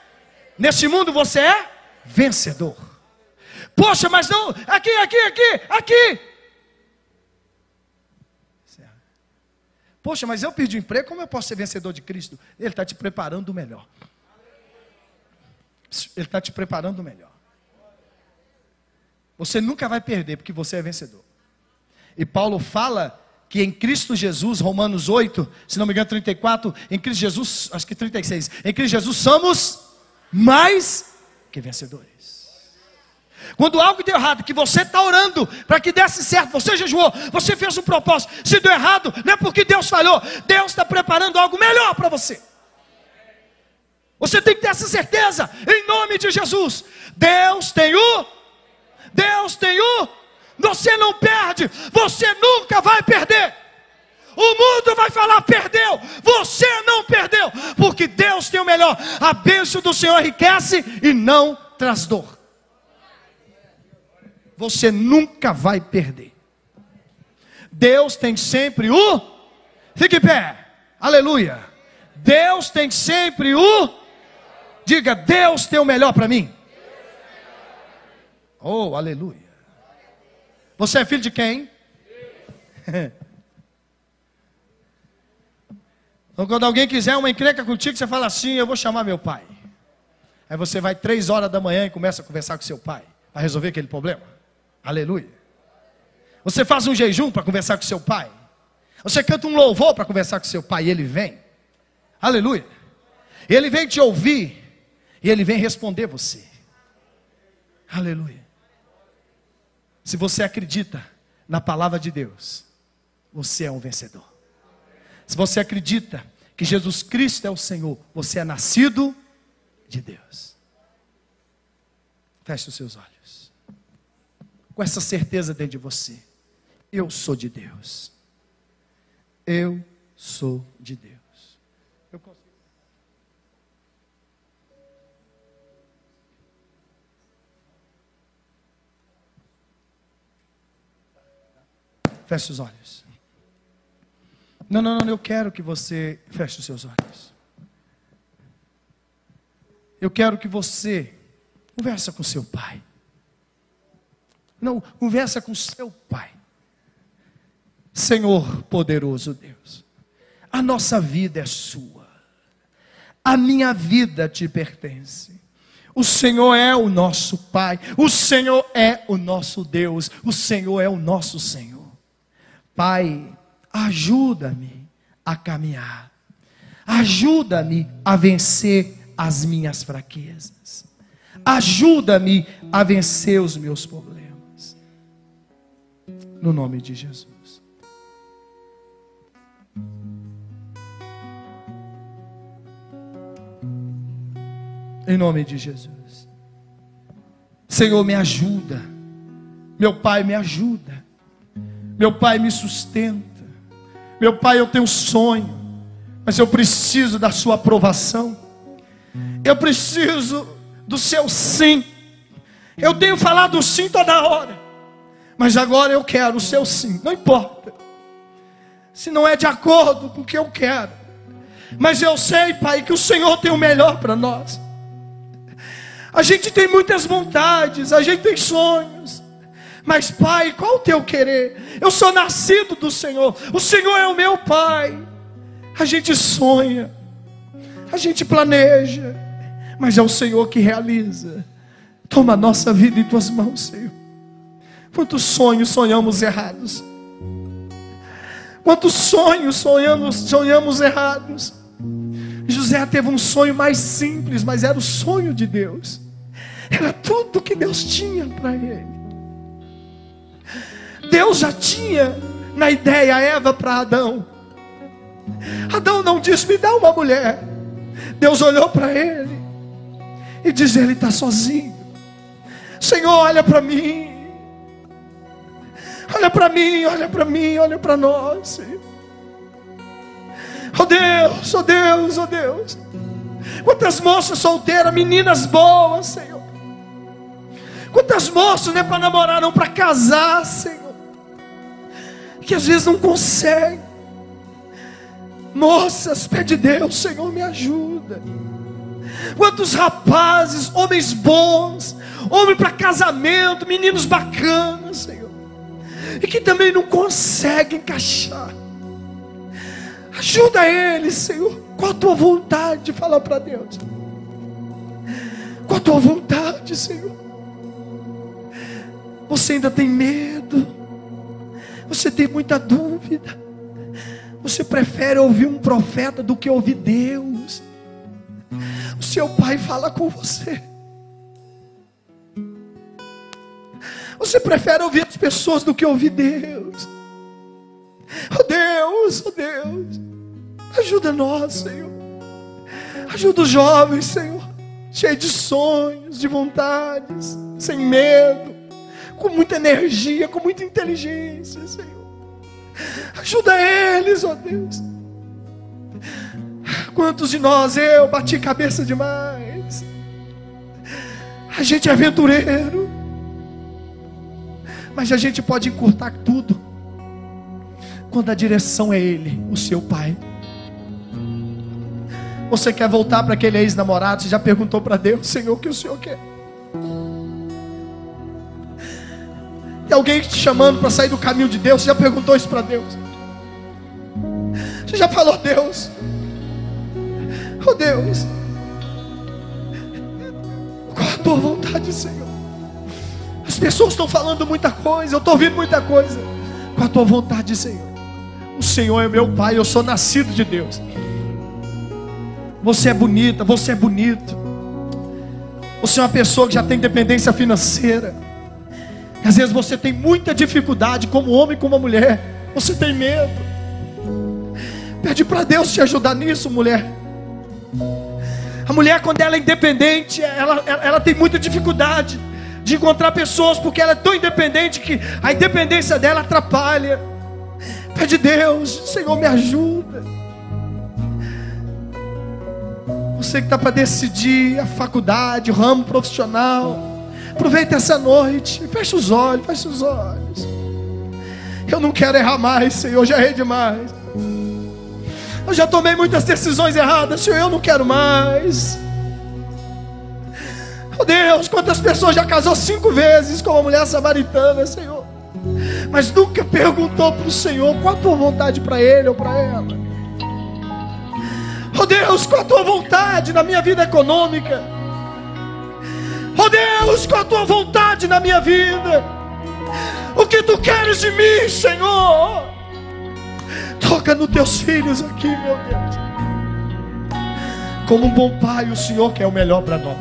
Nesse mundo você é vencedor. Poxa, mas não, aqui, aqui, aqui, aqui. Poxa, mas eu perdi o emprego, como eu posso ser vencedor de Cristo? Ele está te preparando o melhor. Ele está te preparando o melhor. Você nunca vai perder, porque você é vencedor. E Paulo fala que em Cristo Jesus, Romanos 8, se não me engano 34, em Cristo Jesus, acho que 36, em Cristo Jesus somos mais que vencedores. Quando algo deu errado, que você está orando para que desse certo, você jejuou, você fez um propósito, se deu errado, não é porque Deus falhou, Deus está preparando algo melhor para você. Você tem que ter essa certeza, em nome de Jesus. Deus tem o, Deus tem o você não perde, você nunca vai perder. O mundo vai falar perdeu, você não perdeu, porque Deus tem o melhor. A bênção do Senhor enriquece e não traz dor. Você nunca vai perder. Deus tem sempre o. Fique em pé, aleluia. Deus tem sempre o. Diga, Deus tem o melhor para mim. Oh, aleluia. Você é filho de quem? *laughs* Então, quando alguém quiser uma encrenca contigo, você fala assim: Eu vou chamar meu pai. Aí você vai três horas da manhã e começa a conversar com seu pai. para resolver aquele problema? Aleluia. Você faz um jejum para conversar com seu pai? Você canta um louvor para conversar com seu pai e ele vem? Aleluia. Ele vem te ouvir e ele vem responder você. Aleluia. Se você acredita na palavra de Deus, você é um vencedor. Se você acredita que Jesus Cristo é o Senhor, você é nascido de Deus. Feche os seus olhos. Com essa certeza dentro de você. Eu sou de Deus. Eu sou de Deus. Feche os olhos. Não, não, não, eu quero que você feche os seus olhos. Eu quero que você conversa com seu pai. Não, conversa com seu pai. Senhor poderoso Deus, a nossa vida é sua. A minha vida te pertence. O Senhor é o nosso Pai, o Senhor é o nosso Deus, o Senhor é o nosso Senhor. Pai, ajuda-me a caminhar, ajuda-me a vencer as minhas fraquezas, ajuda-me a vencer os meus problemas. No nome de Jesus. Em nome de Jesus. Senhor, me ajuda. Meu Pai, me ajuda. Meu Pai, me sustenta. Meu Pai, eu tenho sonho, mas eu preciso da Sua aprovação. Eu preciso do seu sim. Eu tenho falado sim toda hora, mas agora eu quero o seu sim, não importa se não é de acordo com o que eu quero, mas eu sei, Pai, que o Senhor tem o melhor para nós. A gente tem muitas vontades, a gente tem sonhos. Mas, Pai, qual o teu querer? Eu sou nascido do Senhor, o Senhor é o meu Pai. A gente sonha, a gente planeja, mas é o Senhor que realiza. Toma a nossa vida em tuas mãos, Senhor. Quantos sonhos sonhamos errados? Quantos sonhos sonhamos, sonhamos errados? José teve um sonho mais simples, mas era o sonho de Deus. Era tudo que Deus tinha para ele. Deus já tinha na ideia Eva para Adão. Adão não disse: Me dá uma mulher. Deus olhou para ele e disse: Ele está sozinho. Senhor, olha para mim. Olha para mim, olha para mim, olha para nós. Senhor. Oh Deus, oh Deus, oh Deus. Quantas moças solteiras, meninas boas, Senhor. Quantas moças não é para namorar, não para casar, Senhor. Que às vezes não consegue. Moças, pede Deus, Senhor, me ajuda. Quantos rapazes, homens bons, homem para casamento, meninos bacanas, Senhor. E que também não conseguem encaixar. Ajuda eles, Senhor. Qual a tua vontade? Fala para Deus. Qual a tua vontade, Senhor? Você ainda tem medo. Você tem muita dúvida. Você prefere ouvir um profeta do que ouvir Deus. O seu pai fala com você. Você prefere ouvir as pessoas do que ouvir Deus. Oh Deus, oh Deus. Ajuda nós, Senhor. Ajuda os jovens, Senhor. Cheio de sonhos, de vontades, sem medo, com muita energia, com muita inteligência, Senhor. Ajuda eles, ó Deus. Quantos de nós, eu bati cabeça demais. A gente é aventureiro. Mas a gente pode encurtar tudo. Quando a direção é Ele, o seu Pai. Você quer voltar para aquele ex-namorado? Você já perguntou para Deus, Senhor, o que o Senhor quer? Tem alguém te chamando para sair do caminho de Deus? Você já perguntou isso para Deus? Você já falou, Deus? Oh Deus, qual a tua vontade, Senhor? As pessoas estão falando muita coisa, eu estou ouvindo muita coisa. Com a tua vontade, Senhor. O Senhor é meu Pai, eu sou nascido de Deus. Você é bonita, você é bonito. Você é uma pessoa que já tem dependência financeira. Às vezes você tem muita dificuldade, como homem, como mulher. Você tem medo. Pede para Deus te ajudar nisso, mulher. A mulher, quando ela é independente, ela, ela, ela, tem muita dificuldade de encontrar pessoas, porque ela é tão independente que a independência dela atrapalha. Pede Deus, Senhor, me ajuda. Você que está para decidir a faculdade, o ramo profissional, aproveita essa noite, fecha os olhos, fecha os olhos. Eu não quero errar mais, Senhor, já errei demais. Eu já tomei muitas decisões erradas, Senhor, eu não quero mais. Oh Deus, quantas pessoas já casou cinco vezes com uma mulher samaritana, Senhor, mas nunca perguntou para o Senhor qual a tua vontade para ele ou para ela. Oh Deus, qual a tua vontade na minha vida econômica? Oh Deus, qual a tua vontade na minha vida? O que tu queres de mim, Senhor? Toca nos teus filhos aqui, meu Deus. Como um bom pai, o Senhor quer o melhor para nós.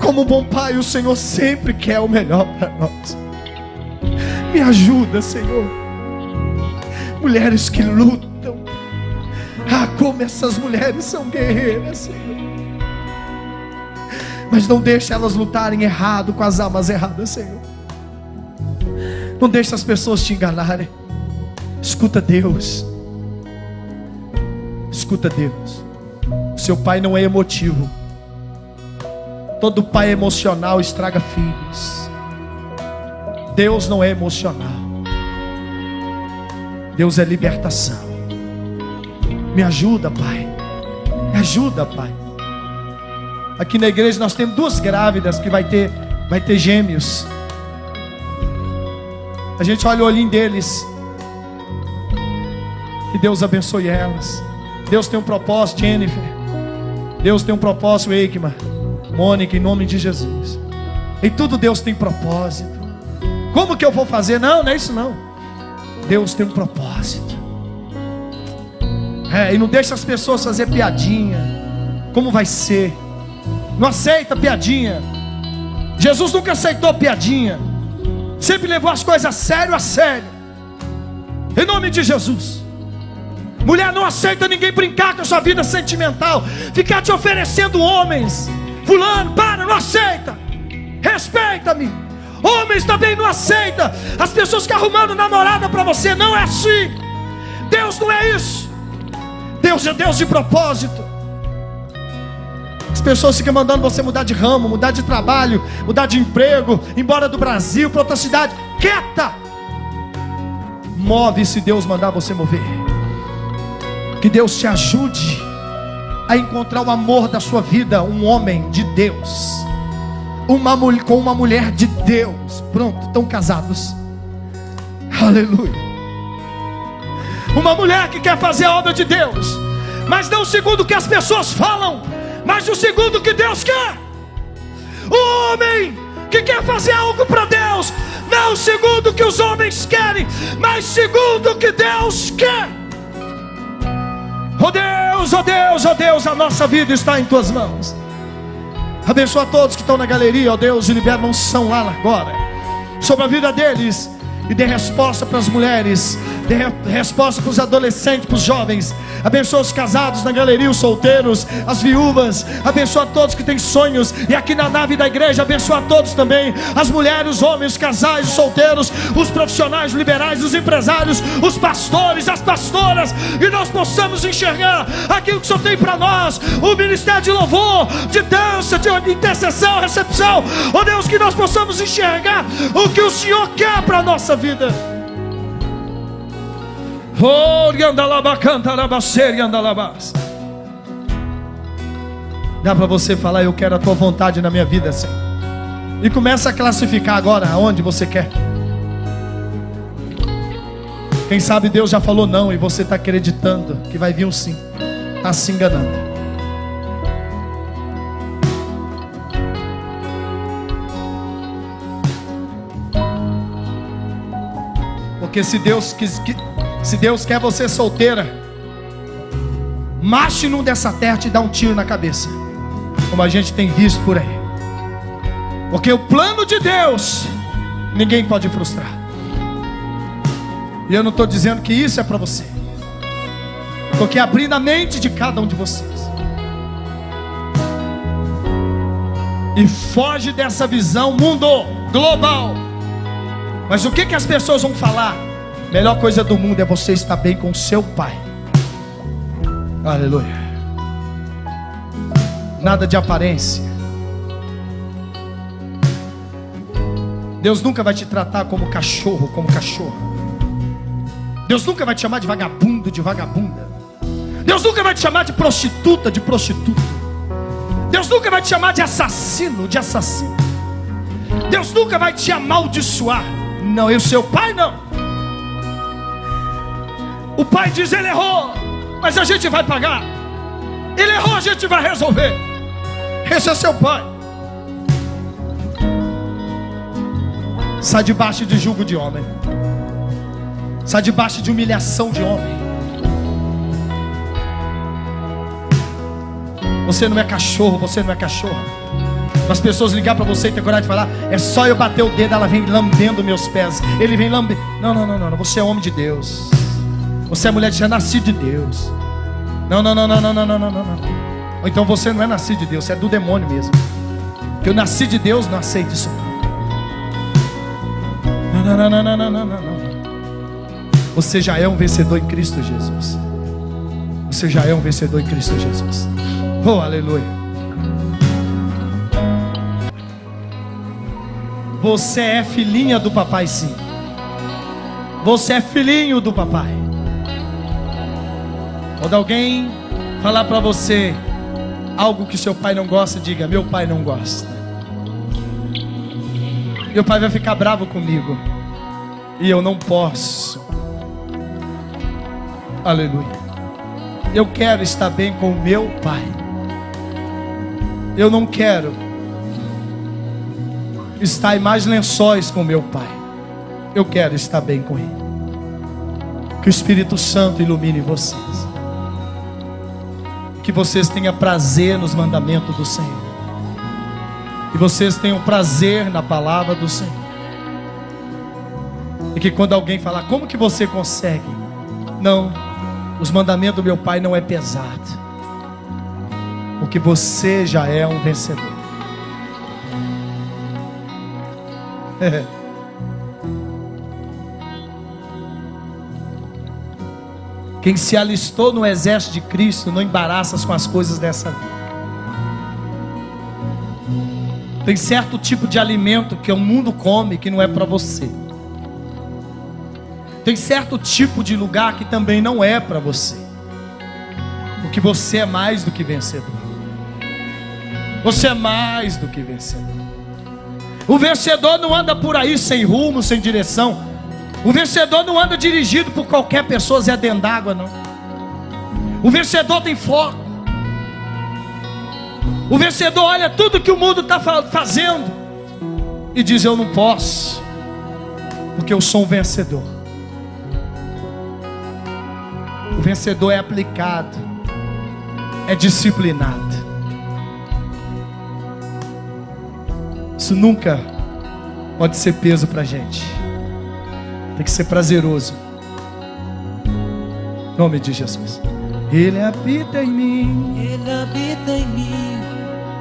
Como um bom pai, o Senhor sempre quer o melhor para nós. Me ajuda, Senhor. Mulheres que lutam ah, como essas mulheres são guerreiras, Senhor. Mas não deixe elas lutarem errado com as almas erradas, Senhor. Não deixe as pessoas te enganarem. Escuta Deus. Escuta Deus. Seu pai não é emotivo. Todo pai emocional estraga filhos. Deus não é emocional. Deus é libertação. Me ajuda, Pai. Me ajuda, Pai. Aqui na igreja nós temos duas grávidas que vai ter, vai ter gêmeos. A gente olha o olhinho deles. Que Deus abençoe elas. Deus tem um propósito, Jennifer. Deus tem um propósito, Eikman. Mônica, em nome de Jesus. Em tudo Deus tem propósito. Como que eu vou fazer? Não, não é isso não. Deus tem um propósito. É, e não deixa as pessoas fazer piadinha. Como vai ser? Não aceita piadinha. Jesus nunca aceitou piadinha. Sempre levou as coisas a sério, a sério. Em nome de Jesus. Mulher não aceita ninguém brincar com a sua vida sentimental. Ficar te oferecendo homens. Fulano, para, não aceita. Respeita-me. Homens também não aceita. As pessoas que arrumando namorada para você não é assim. Deus não é isso. Deus é Deus de propósito. As pessoas ficam mandando você mudar de ramo, mudar de trabalho, mudar de emprego, embora do Brasil para outra cidade. Quieta! Move se Deus mandar você mover. Que Deus te ajude a encontrar o amor da sua vida, um homem de Deus, uma com uma mulher de Deus. Pronto, estão casados. Aleluia. Uma mulher que quer fazer a obra de Deus, mas não segundo o que as pessoas falam, mas o segundo que Deus quer. O homem que quer fazer algo para Deus, não segundo o que os homens querem, mas segundo o que Deus quer. Oh Deus, oh Deus, oh Deus, a nossa vida está em tuas mãos. Abençoa todos que estão na galeria, oh Deus, e libera uma unção lá agora sobre a vida deles e dê resposta para as mulheres, dê resposta para os adolescentes, para os jovens. Abençoa os casados na galeria, os solteiros, as viúvas. Abençoa todos que têm sonhos. E aqui na nave da igreja, abençoa todos também: as mulheres, os homens, os casais, os solteiros, os profissionais os liberais, os empresários, os pastores, as pastoras. E nós possamos enxergar aquilo que o Senhor tem para nós: o ministério de louvor, de dança, de intercessão, recepção. Oh Deus, que nós possamos enxergar o que o Senhor quer para a vida. Dá para você falar, eu quero a tua vontade na minha vida, Senhor. E começa a classificar agora aonde você quer. Quem sabe Deus já falou não e você está acreditando que vai vir um sim. Está se enganando. Porque se Deus, quis, se Deus quer você solteira, mache num dessa terra te dá um tiro na cabeça. Como a gente tem visto por aí. Porque o plano de Deus, ninguém pode frustrar. E eu não estou dizendo que isso é para você. Porque abrindo a mente de cada um de vocês. E foge dessa visão mundo global. Mas o que, que as pessoas vão falar? Melhor coisa do mundo é você estar bem com seu pai. Aleluia. Nada de aparência. Deus nunca vai te tratar como cachorro, como cachorro. Deus nunca vai te chamar de vagabundo, de vagabunda. Deus nunca vai te chamar de prostituta, de prostituto. Deus nunca vai te chamar de assassino, de assassino. Deus nunca vai te amaldiçoar. Não, e o seu pai não. O pai diz: ele errou, mas a gente vai pagar. Ele errou, a gente vai resolver. Esse é seu pai. Sai debaixo de julgo de homem. Sai debaixo de humilhação de homem. Você não é cachorro, você não é cachorro. As pessoas ligar para você e ter coragem de falar, é só eu bater o dedo, ela vem lambendo meus pés. Ele vem lambendo. Não, não, não, não, você é homem de Deus. Você é mulher de já nascido de Deus. Não, não, não, não, não, não, não, não, não. Ou então você não é nascido de Deus, você é do demônio mesmo. Que eu nasci de Deus, não aceito isso. Não, não, não, não, não, não, não, não. Você já é um vencedor em Cristo Jesus. Você já é um vencedor em Cristo Jesus. Oh, aleluia. Você é filhinha do papai, sim. Você é filhinho do papai. Quando alguém falar para você algo que seu pai não gosta, diga: Meu pai não gosta. Meu pai vai ficar bravo comigo. E eu não posso. Aleluia. Eu quero estar bem com meu pai. Eu não quero estar em mais lençóis com meu Pai. Eu quero estar bem com Ele. Que o Espírito Santo ilumine vocês. Que vocês tenham prazer nos mandamentos do Senhor. Que vocês tenham prazer na palavra do Senhor. E que quando alguém falar, como que você consegue? Não, os mandamentos do meu Pai não é pesado porque você já é um vencedor. *laughs* Quem se alistou no exército de Cristo não embaraça com as coisas dessa vida. Tem certo tipo de alimento que o mundo come que não é para você. Tem certo tipo de lugar que também não é para você. Porque você é mais do que vencedor. Você é mais do que vencedor. O vencedor não anda por aí sem rumo, sem direção. O vencedor não anda dirigido por qualquer pessoa, Zé dentro d'água, não. O vencedor tem foco. O vencedor olha tudo que o mundo está fazendo e diz: Eu não posso, porque eu sou um vencedor. O vencedor é aplicado, é disciplinado. Isso nunca pode ser peso para a gente. Tem que ser prazeroso. Em nome de Jesus. Ele habita em mim. Ele habita em mim.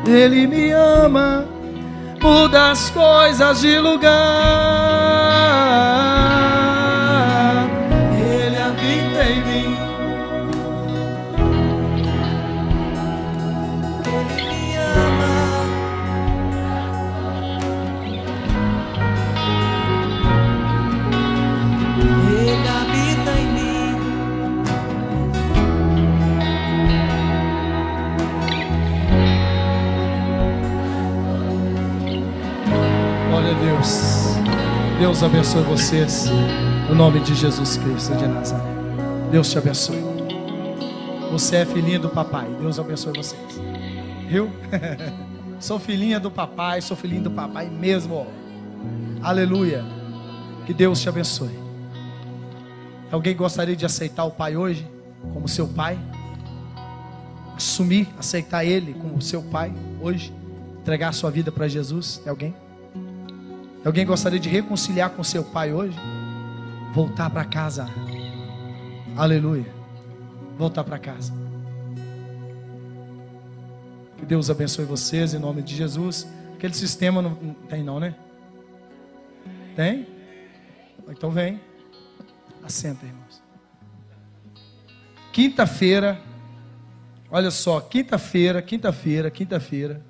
Ele me ama. Muda as coisas de lugar. Deus abençoe vocês. No nome de Jesus Cristo de Nazaré. Deus te abençoe. Você é filhinha do papai. Deus abençoe vocês. Viu? *laughs* sou filhinha do papai. Sou filhinho do papai mesmo. Aleluia. Que Deus te abençoe. Alguém gostaria de aceitar o pai hoje como seu pai? Assumir, aceitar ele como seu pai hoje? Entregar a sua vida para Jesus? Tem alguém? Alguém gostaria de reconciliar com seu pai hoje? Voltar para casa. Aleluia. Voltar para casa. Que Deus abençoe vocês em nome de Jesus. Aquele sistema não, tem não, né? Tem? Então vem. Assenta, irmãos. Quinta-feira. Olha só, quinta-feira, quinta-feira, quinta-feira.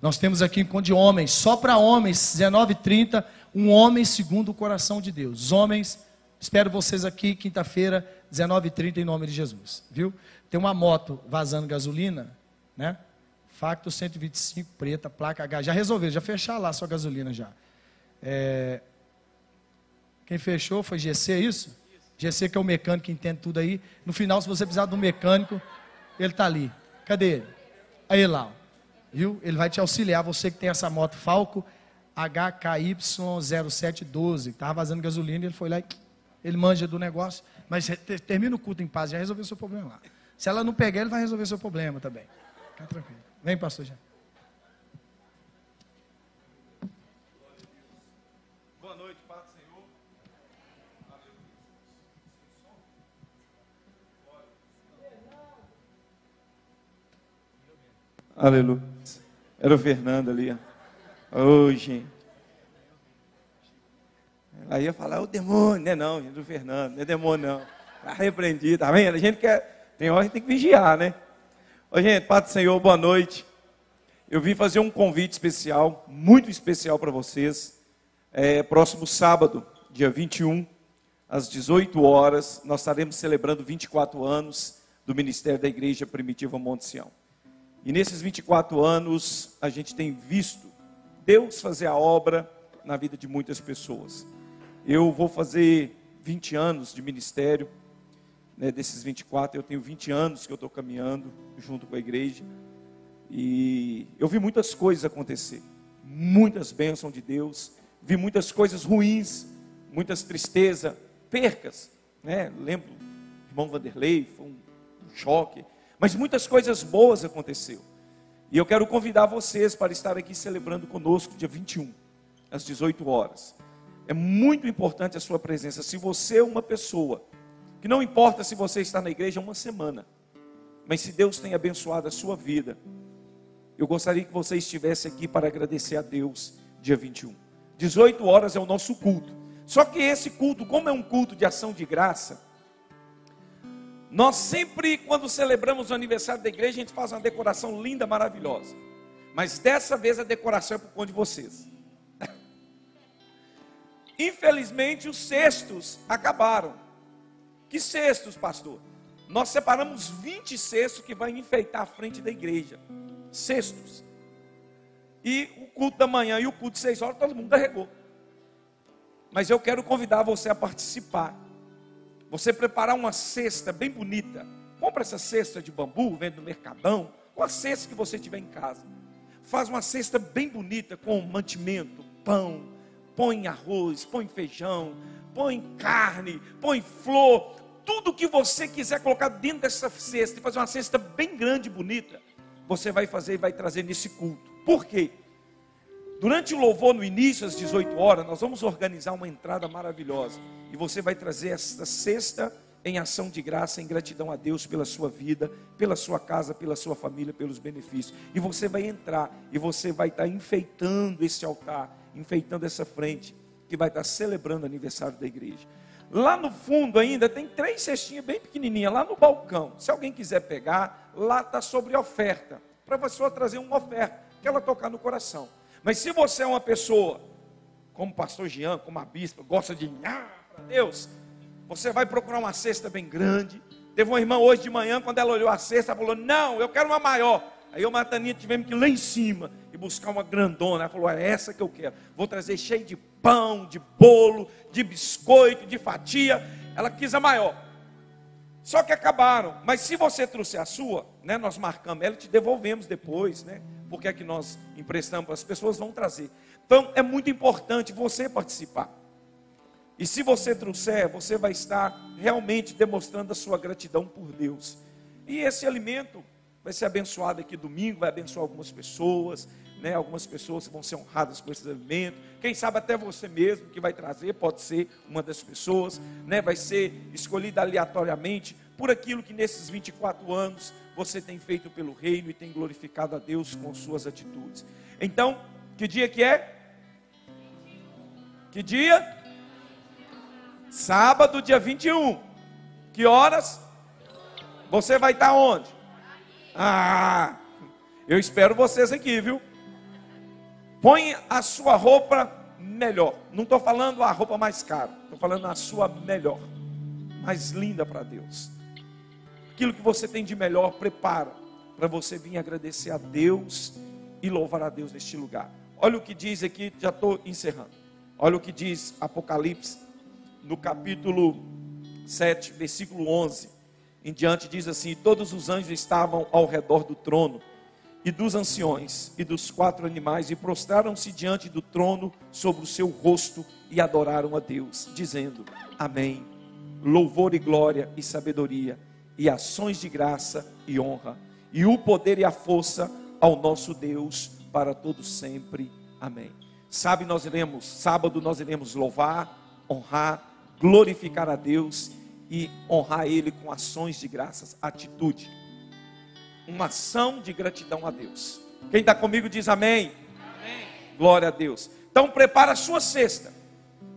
Nós temos aqui encontro de homens, só para homens, 19h30, um homem segundo o coração de Deus. Os homens, espero vocês aqui quinta-feira, 19h30, em nome de Jesus. Viu? Tem uma moto vazando gasolina, né? Facto 125, preta, placa H. Já resolveu, já fechar lá a sua gasolina já. É... Quem fechou foi GC, é isso? GC que é o mecânico que entende tudo aí. No final, se você precisar de um mecânico, ele está ali. Cadê ele? Aí lá. Viu? Ele vai te auxiliar, você que tem essa moto Falco HKY0712, estava vazando gasolina, ele foi lá e ele manja do negócio, mas termina o culto em paz, já resolveu seu problema lá. Se ela não pegar, ele vai resolver seu problema também. Fica tranquilo. Vem, pastor já. Aleluia. Era o Fernando ali. gente. Aí ia falar, o demônio, não é não, gente, do Fernando, não é demônio não. Tá repreendido, tá vendo? A gente quer, tem hora que tem que vigiar, né? Ô, gente, Pai do Senhor, boa noite. Eu vim fazer um convite especial, muito especial para vocês. É, próximo sábado, dia 21, às 18 horas, nós estaremos celebrando 24 anos do Ministério da Igreja Primitiva Monte Sião. E nesses 24 anos, a gente tem visto Deus fazer a obra na vida de muitas pessoas. Eu vou fazer 20 anos de ministério, né, desses 24, eu tenho 20 anos que eu estou caminhando junto com a igreja. E eu vi muitas coisas acontecer, muitas bênçãos de Deus, vi muitas coisas ruins, muitas tristezas, percas. Né? Lembro, irmão Vanderlei, foi um, um choque, mas muitas coisas boas aconteceu. E eu quero convidar vocês para estar aqui celebrando conosco dia 21, às 18 horas. É muito importante a sua presença. Se você é uma pessoa que não importa se você está na igreja uma semana, mas se Deus tem abençoado a sua vida, eu gostaria que você estivesse aqui para agradecer a Deus dia 21. 18 horas é o nosso culto. Só que esse culto, como é um culto de ação de graça, nós sempre, quando celebramos o aniversário da igreja, a gente faz uma decoração linda, maravilhosa. Mas dessa vez a decoração é por conta de vocês. *laughs* Infelizmente, os cestos acabaram. Que cestos, pastor? Nós separamos 20 cestos que vai enfeitar a frente da igreja. Cestos. E o culto da manhã e o culto de 6 horas, todo mundo carregou. Mas eu quero convidar você a participar. Você preparar uma cesta bem bonita. Compra essa cesta de bambu, vende no mercadão, ou a cesta que você tiver em casa. Faz uma cesta bem bonita com mantimento, pão, põe arroz, põe feijão, põe carne, põe flor, tudo que você quiser colocar dentro dessa cesta e fazer uma cesta bem grande e bonita, você vai fazer e vai trazer nesse culto. Por quê? Durante o louvor no início, às 18 horas, nós vamos organizar uma entrada maravilhosa. E você vai trazer esta cesta em ação de graça, em gratidão a Deus pela sua vida, pela sua casa, pela sua família, pelos benefícios. E você vai entrar e você vai estar enfeitando esse altar, enfeitando essa frente, que vai estar celebrando o aniversário da igreja. Lá no fundo ainda tem três cestinhas bem pequenininhas, lá no balcão. Se alguém quiser pegar, lá está sobre oferta. Para a pessoa trazer uma oferta, que ela tocar no coração. Mas se você é uma pessoa, como o pastor Jean, como a bispa, gosta de ah, para Deus, você vai procurar uma cesta bem grande. Teve uma irmã hoje de manhã, quando ela olhou a cesta, ela falou: Não, eu quero uma maior. Aí eu Mataninha tivemos que ir lá em cima e buscar uma grandona. Ela falou: É essa que eu quero. Vou trazer cheio de pão, de bolo, de biscoito, de fatia. Ela quis a maior. Só que acabaram. Mas se você trouxer a sua, né, nós marcamos ela e te devolvemos depois, né? Porque é que nós emprestamos, as pessoas vão trazer. Então é muito importante você participar. E se você trouxer, você vai estar realmente demonstrando a sua gratidão por Deus. E esse alimento vai ser abençoado aqui domingo, vai abençoar algumas pessoas, né? Algumas pessoas vão ser honradas com esse alimento. Quem sabe até você mesmo que vai trazer, pode ser uma das pessoas, né? Vai ser escolhida aleatoriamente por aquilo que nesses 24 anos você tem feito pelo reino e tem glorificado a Deus com suas atitudes. Então, que dia que é? Que dia? Sábado, dia 21. Que horas? Você vai estar onde? Ah, eu espero vocês aqui, viu? Põe a sua roupa melhor. Não estou falando a roupa mais cara. Estou falando a sua melhor. Mais linda para Deus. Aquilo que você tem de melhor, prepara. Para você vir agradecer a Deus e louvar a Deus neste lugar. Olha o que diz aqui, já estou encerrando. Olha o que diz Apocalipse, no capítulo 7, versículo 11. Em diante diz assim: Todos os anjos estavam ao redor do trono, e dos anciões, e dos quatro animais, e prostraram-se diante do trono sobre o seu rosto, e adoraram a Deus, dizendo: Amém. Louvor e glória e sabedoria, e ações de graça e honra, e o poder e a força ao nosso Deus para todos sempre. Amém. Sabe, nós iremos, sábado nós iremos louvar, honrar, glorificar a Deus e honrar Ele com ações de graças, atitude. Uma ação de gratidão a Deus. Quem está comigo diz amém. amém. Glória a Deus. Então prepara a sua cesta.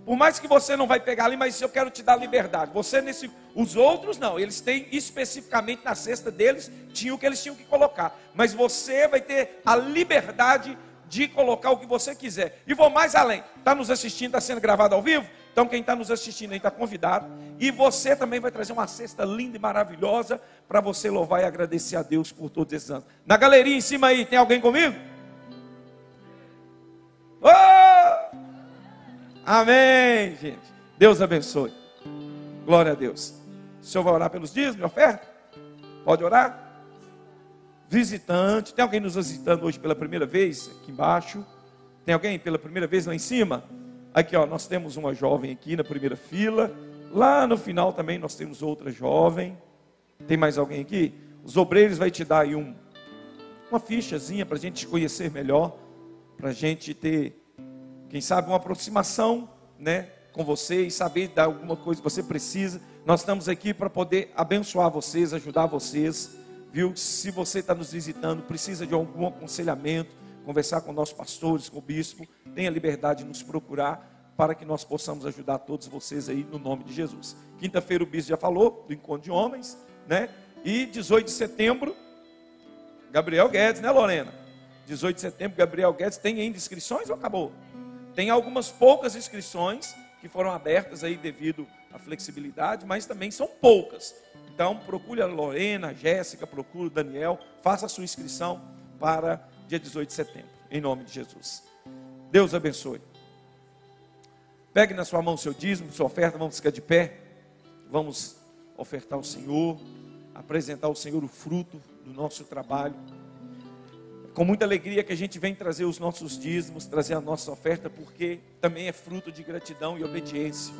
Por mais que você não vai pegar ali, mas eu quero te dar liberdade. Você nesse, os outros não, eles têm especificamente na cesta deles tinham o que eles tinham que colocar. Mas você vai ter a liberdade de colocar o que você quiser. E vou mais além. Está nos assistindo, está sendo gravado ao vivo? Então quem está nos assistindo aí está convidado. E você também vai trazer uma cesta linda e maravilhosa para você louvar e agradecer a Deus por todos esses anos. Na galeria em cima aí, tem alguém comigo? Oh! Amém, gente. Deus abençoe. Glória a Deus. O senhor vai orar pelos dias, minha oferta? Pode orar? Visitante. Tem alguém nos visitando hoje pela primeira vez? Aqui embaixo. Tem alguém pela primeira vez lá em cima? Aqui, ó, nós temos uma jovem aqui na primeira fila. Lá no final também nós temos outra jovem. Tem mais alguém aqui? Os obreiros vai te dar aí um, uma fichazinha para a gente te conhecer melhor, para a gente ter quem sabe uma aproximação, né, com você e saber dar alguma coisa que você precisa. Nós estamos aqui para poder abençoar vocês, ajudar vocês, viu? Se você está nos visitando, precisa de algum aconselhamento, conversar com nossos pastores, com o bispo, tenha liberdade de nos procurar para que nós possamos ajudar todos vocês aí no nome de Jesus. Quinta-feira o bispo já falou do encontro de homens, né? E 18 de setembro, Gabriel Guedes, né, Lorena? 18 de setembro, Gabriel Guedes, tem ainda inscrições ou acabou? Tem algumas poucas inscrições que foram abertas aí devido à flexibilidade, mas também são poucas. Então, procure a Lorena, a Jéssica, procure o Daniel, faça a sua inscrição para dia 18 de setembro, em nome de Jesus. Deus abençoe. Pegue na sua mão o seu dízimo, sua oferta, vamos ficar de pé. Vamos ofertar ao Senhor, apresentar ao Senhor o fruto do nosso trabalho com muita alegria que a gente vem trazer os nossos dízimos, trazer a nossa oferta, porque também é fruto de gratidão e obediência.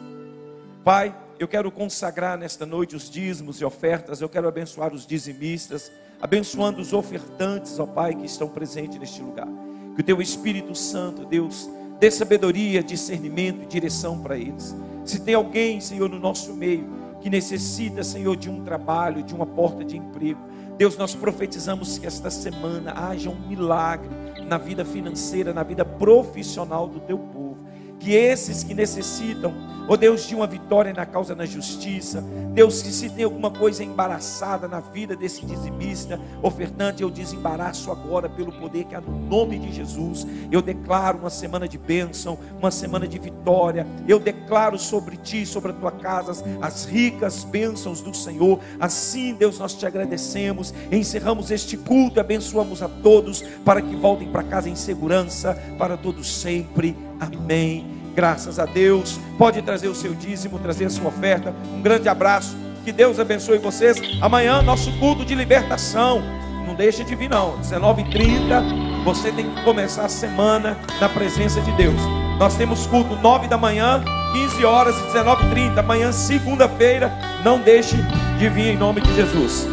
Pai, eu quero consagrar nesta noite os dízimos e ofertas, eu quero abençoar os dizimistas, abençoando os ofertantes, ó Pai, que estão presentes neste lugar. Que o Teu Espírito Santo, Deus, dê sabedoria, discernimento e direção para eles. Se tem alguém, Senhor, no nosso meio, que necessita, Senhor, de um trabalho, de uma porta de emprego, Deus, nós profetizamos que esta semana haja um milagre na vida financeira, na vida profissional do teu povo. Que esses que necessitam, ó oh Deus, de uma vitória na causa na justiça, Deus, que se tem alguma coisa embaraçada na vida desse dizimista, ofertante, eu desembaraço agora pelo poder que há no nome de Jesus. Eu declaro uma semana de bênção, uma semana de vitória. Eu declaro sobre ti, sobre a tua casa, as ricas bênçãos do Senhor. Assim, Deus, nós te agradecemos. Encerramos este culto, abençoamos a todos para que voltem para casa em segurança, para todos sempre. Amém. Graças a Deus. Pode trazer o seu dízimo, trazer a sua oferta. Um grande abraço. Que Deus abençoe vocês. Amanhã, nosso culto de libertação. Não deixe de vir, não. 19h30. Você tem que começar a semana na presença de Deus. Nós temos culto 9 da manhã, 15 horas e 19h30. Amanhã, segunda-feira. Não deixe de vir em nome de Jesus.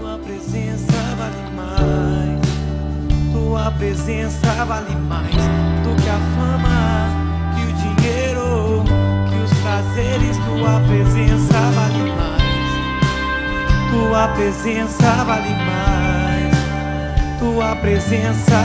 Tua presença vale mais. Tua presença vale mais prazeres, tua presença vale mais. Tua presença vale mais. Tua presença